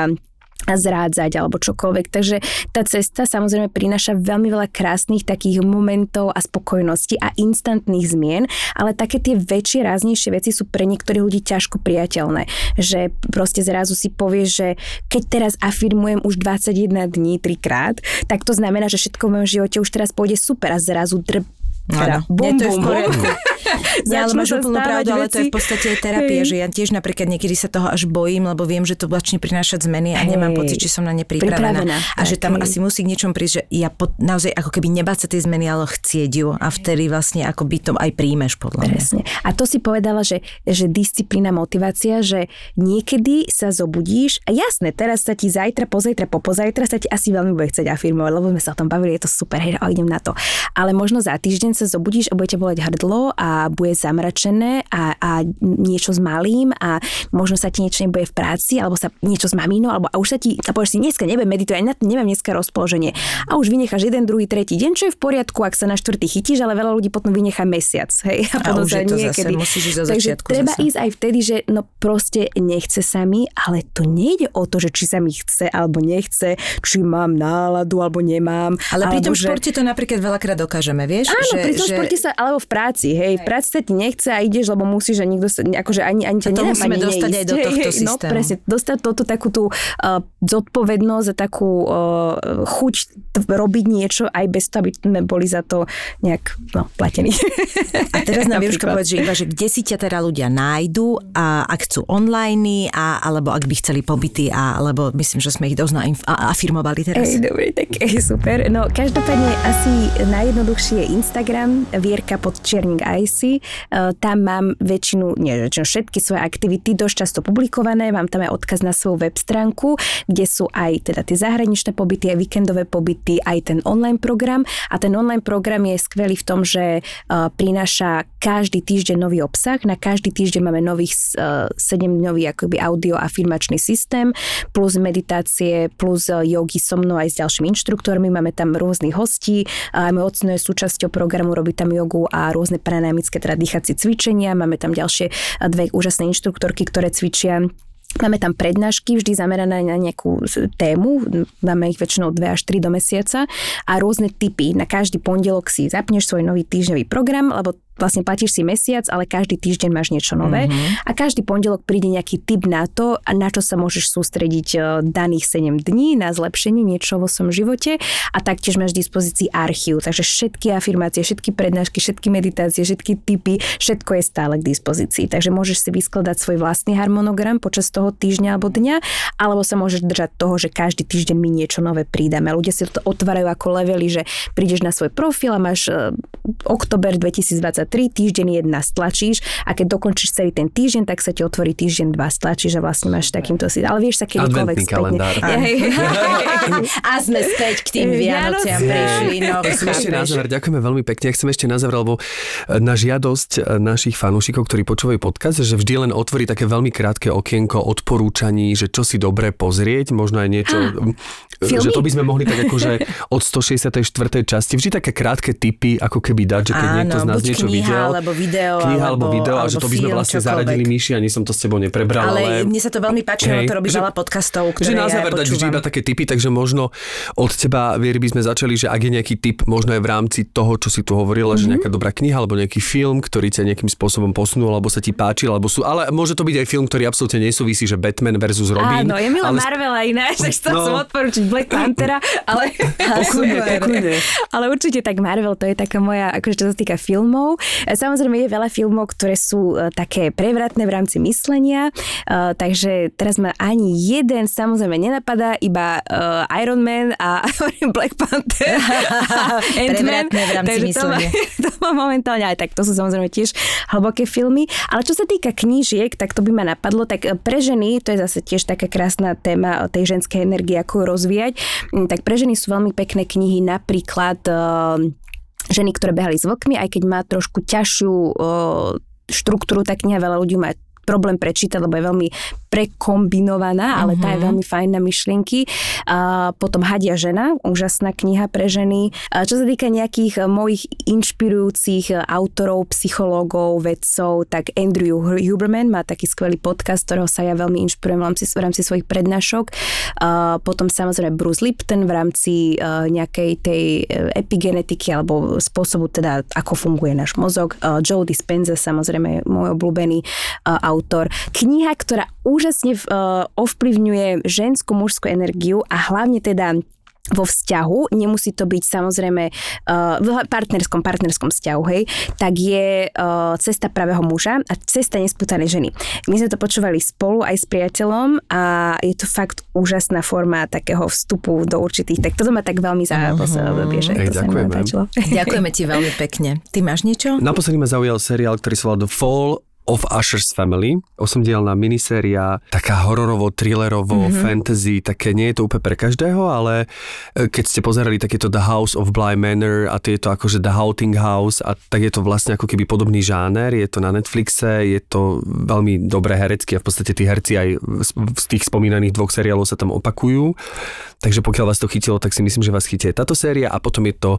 zrádzať alebo čokoľvek. Takže tá cesta samozrejme prináša veľmi veľa krásnych takých momentov a spokojnosti a instantných zmien, ale také tie väčšie, ráznejšie veci sú pre niektorých ľudí ťažko priateľné. Že proste zrazu si povieš, že keď teraz afirmujem už 21 dní trikrát, tak to znamená, že všetko v mojom živote už teraz pôjde super a zrazu drb teda Áno. bum, bum. Ja, ale máš úplnú pravdu, ale to je v podstate aj terapia, Hej. že ja tiež napríklad niekedy sa toho až bojím, lebo viem, že to začne prinášať zmeny a nemám Hej. pocit, že som na ne pripravená. Pripravená, A že tam tak, hej. asi musí k niečom prísť, že ja pod, naozaj ako keby nebáť sa tej zmeny, ale chcieť ju a vtedy vlastne ako by to aj príjmeš podľa mňa. Presne. A to si povedala, že, že disciplína, motivácia, že niekedy sa zobudíš a jasné, teraz sa ti zajtra, pozajtra, popozajtra sa ti asi veľmi bude chcieť afirmovať, lebo sme sa o tom bavili, je to super, hej, a idem na to. Ale možno za týždeň sa zobudíš a bude ťa boleť hrdlo a bude zamračené a, a niečo s malým a možno sa ti niečo nebude v práci, alebo sa niečo s maminou, alebo a už sa ti, a povieš si, dneska nebudem meditovať, na to nemám dneska rozpoloženie. A už vynecháš jeden, druhý, tretí deň, čo je v poriadku, ak sa na štvrtý chytíš, ale veľa ľudí potom vynechá mesiac. Hej, A potom už je to zase, niekedy. musíš ísť Takže treba zase. ísť aj vtedy, že no proste nechce sa mi, ale to nejde o to, že či sa mi chce alebo nechce, či mám náladu alebo nemám. Ale pri tom že... športe to napríklad veľakrát dokážeme, vieš? Áno, že, pri tom že... športe sa, alebo v práci, hej, v práci sa ti nechce a ideš, lebo musíš a nikto sa, akože ani, ani ťa A to musíme dostať neísť. aj do tohto hej, No systému. presne, dostať toto takú tú uh, zodpovednosť a takú uh, chuť robiť niečo aj bez toho, aby sme boli za to nejak no, platení. A <laughs> teraz nám Vieruška povedz, že iba, že kde si ťa teda ľudia nájdu a ak chcú online, a, alebo ak by chceli pobyty, a, alebo myslím, že sme ich dosť nainf- afirmovali teraz. Ej, dobre, tak ej, super. No každopádne asi najjednoduchšie je Instagram, Vierka pod Čiernik IC. Uh, tam mám väčšinu, nie väčšinu, všetky svoje aktivity dosť často publikované. Mám tam aj odkaz na svoju web stránku, kde sú aj teda tie zahraničné pobyty, aj víkendové pobyty, aj ten online program. A ten online program je skvelý v tom, že uh, prináša každý týždeň nový obsah. Na každý týždeň máme nových uh, 7-dňový akoby audio afirmačný systém, plus meditácie, plus jogy so mnou aj s ďalšími inštruktormi. Máme tam rôznych hostí. A môj je súčasťou programu, robí tam jogu a rôzne prané dynamické teda dýchacie cvičenia, máme tam ďalšie dve úžasné inštruktorky, ktoré cvičia. Máme tam prednášky vždy zamerané na nejakú tému, máme ich väčšinou 2 až 3 do mesiaca. A rôzne typy. Na každý pondelok si zapneš svoj nový týždňový program, lebo vlastne platíš si mesiac, ale každý týždeň máš niečo nové mm-hmm. a každý pondelok príde nejaký tip na to, na čo sa môžeš sústrediť e, daných 7 dní na zlepšenie niečo vo svojom živote a taktiež máš v dispozícii archív, takže všetky afirmácie, všetky prednášky, všetky meditácie, všetky typy, všetko je stále k dispozícii. Takže môžeš si vyskladať svoj vlastný harmonogram počas toho týždňa alebo dňa, alebo sa môžeš držať toho, že každý týždeň mi niečo nové pridáme. Ľudia si to otvárajú ako levely, že prídeš na svoj profil a máš uh, oktober 2020 3 týždeň jedna stlačíš a keď dokončíš celý ten týždeň, tak sa ti otvorí týždeň dva stlačíš a vlastne máš takýmto si. Ale vieš sa kedykoľvek späť. a sme späť k tým <laughs> Vianociam prišli. No, chcem ešte na záver, ďakujeme veľmi pekne. Ja chcem ešte na záver, lebo e, na žiadosť e, našich fanúšikov, ktorí počúvajú podcast, že vždy len otvorí také veľmi krátke okienko odporúčaní, že čo si dobre pozrieť, možno aj niečo, Filmy? že to by sme mohli tak akože od 164. časti, vždy také krátke tipy, ako keby dať, že keď Áno, niekto z nás niečo videl. alebo video. Kniha alebo, alebo video, a že to by sme vlastne čokoľvek. zaradili myši, ani som to s tebou neprebral. Ale, ale... mne sa to veľmi páči, hey, to robí veľa podcastov, ktoré že na záver ja dať vždy iba také tipy, takže možno od teba, Vieri, by sme začali, že ak je nejaký tip, možno aj v rámci toho, čo si tu hovorila, mm-hmm. že mhm. nejaká dobrá kniha alebo nejaký film, ktorý ťa nejakým spôsobom posunul, alebo sa ti páčil, alebo sú, ale môže to byť aj film, ktorý absolútne nesúvisí, že Batman versus Robin. Áno, je milá ale... Marvela ináč, <laughs> tak chcel no. som odporúčiť Black Panthera, ale... <laughs> pokojne, <laughs> pokojne. ale určite tak Marvel, to je taká moja, akože čo sa týka filmov. Samozrejme je veľa filmov, ktoré sú e, také prevratné v rámci myslenia, e, takže teraz ma ani jeden samozrejme nenapadá, iba uh, Iron Man a <laughs> Black Panther <laughs> Ant-Man. v rámci myslenia. <laughs> To, má, to má momentálne aj tak, to sú samozrejme tiež hlboké filmy. Ale čo sa týka knížiek, tak to by ma napadlo, tak pre ženy, to je zase tiež taká krásna téma tej ženskej energie, ako ju rozvíjať, tak pre ženy sú veľmi pekné knihy, napríklad uh, ženy, ktoré behali s vlkmi, aj keď má trošku ťažšiu štruktúru, tak kniha veľa ľudí má problém prečítať, lebo je veľmi prekombinovaná, ale uh-huh. tá je mhm. veľmi fajn na myšlienky. A potom Hadia žena, úžasná kniha pre ženy. A čo sa týka nejakých eh, mojich inšpirujúcich eh, autorov, psychológov, vedcov, tak Andrew Huberman má taký skvelý podcast, ktorého sa ja veľmi inšpirujem v rámci, v rámci svojich prednášok. A potom samozrejme Bruce Lipton v rámci uh, nejakej tej epigenetiky alebo spôsobu teda, ako funguje náš mozog. Joe Dispenza samozrejme môj obľúbený uh, autor. Kniha, ktorá úžasne uh, ovplyvňuje ženskú mužskú energiu a hlavne teda vo vzťahu, nemusí to byť samozrejme uh, v partnerskom, partnerskom vzťahu, hej, tak je uh, cesta pravého muža a cesta nespútanej ženy. My sme to počúvali spolu aj s priateľom a je to fakt úžasná forma takého vstupu do určitých, tak toto ma tak veľmi zaujalo uh-huh. že to ďakujeme. Ďakujeme ti veľmi pekne. Ty máš niečo? Naposledy ma zaujal seriál, ktorý sa volá The Fall of Usher's Family, osemdielná miniséria, taká hororovo, thrillerovo, mm-hmm. fantasy, také nie je to úplne pre každého, ale e, keď ste pozerali takéto The House of Bly Manor a tieto akože The Houting House a tak je to vlastne ako keby podobný žáner, je to na Netflixe, je to veľmi dobré herecky a v podstate tí herci aj z tých spomínaných dvoch seriálov sa tam opakujú. Takže pokiaľ vás to chytilo, tak si myslím, že vás chytí táto séria a potom je to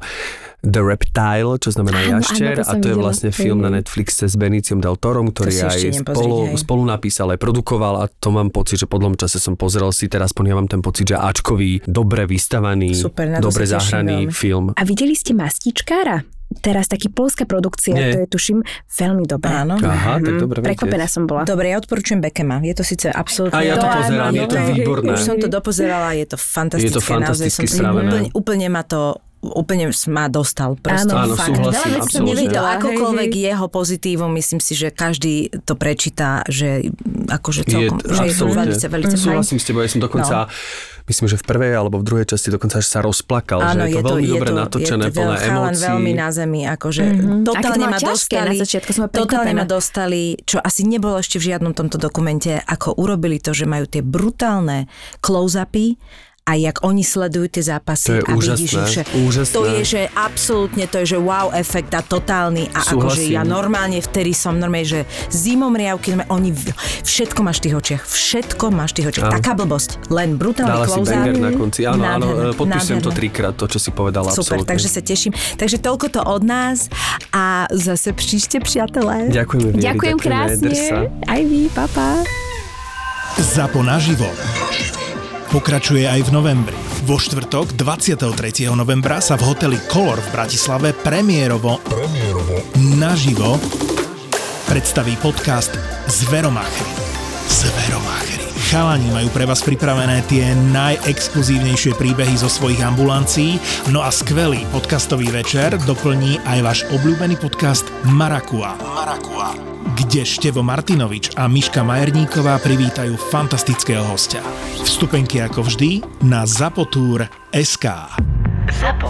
The Reptile, čo znamená áno, jašter áno, to a to je vlastne film na Netflixe s Beniciom del Torom, ktorý aj spolu, spolu napísal, aj produkoval a to mám pocit, že po dlhom čase som pozrel si teraz, ja mám ten pocit, že Ačkový, dobre vystavaný, Super, dobre zahraný film. A videli ste Mastičkára? Teraz taký polská produkcia, Nie. to je tuším veľmi dobré. Áno. Aha, tak mhm. dobre. Prekvapená som bola. Dobre, ja odporúčam Bekema. Je to síce absolútne... A ja to, to pozerám, je to výborné. Už som to dopozerala, je to fantastické. Je to fantasticky spravené. Úplne, úplne ma to úplne ma dostal. Prosto. Áno, fakt. súhlasím, Veľa som nevidel akokoľvek hej, hej. jeho pozitívom, myslím si, že každý to prečíta, že akože celkom, je, že je to veľmi, veľmi mm. Súhlasím s tebou, ja som dokonca no myslím, že v prvej alebo v druhej časti dokonca až sa rozplakal, Áno, že je to, je to veľmi je dobre to, natočené, je to plné emócií. veľmi na zemi, akože mm-hmm. totálne ma dostali, na začiatku som totálne ma dostali, čo asi nebolo ešte v žiadnom tomto dokumente, ako urobili to, že majú tie brutálne close-upy a jak oni sledujú tie zápasy To je a vidíš, úžasné, že úžasné. to je, že absolútne to je, že wow efekt a totálny a akože ja normálne vtedy som normálne, že zimom riavky, oni všetko máš v tých očiach, všetko máš v tých očiach. Áno. Taká blbosť, len brutálny Dala si close banger na konci. Áno, áno, Nádherné, e, podpisujem to nádherné. trikrát, to, čo si povedala, Super, absolútne. takže sa teším. Takže toľko to od nás a zase príšte, priatelé. Ďakujeme, Vieri, Ďakujem krásne. Aj vy, papa. ZAPO naživo pokračuje aj v novembri. Vo štvrtok 23. novembra sa v hoteli Color v Bratislave premiérovo, premiérovo naživo predstaví podcast Zveromáchery. Zveromáchery. Chalani majú pre vás pripravené tie najexkluzívnejšie príbehy zo svojich ambulancií, no a skvelý podcastový večer doplní aj váš obľúbený podcast Marakua. Marakua kde Števo Martinovič a Miška Majerníková privítajú fantastického hostia. Vstupenky ako vždy na Zapotúr SK. Zapo.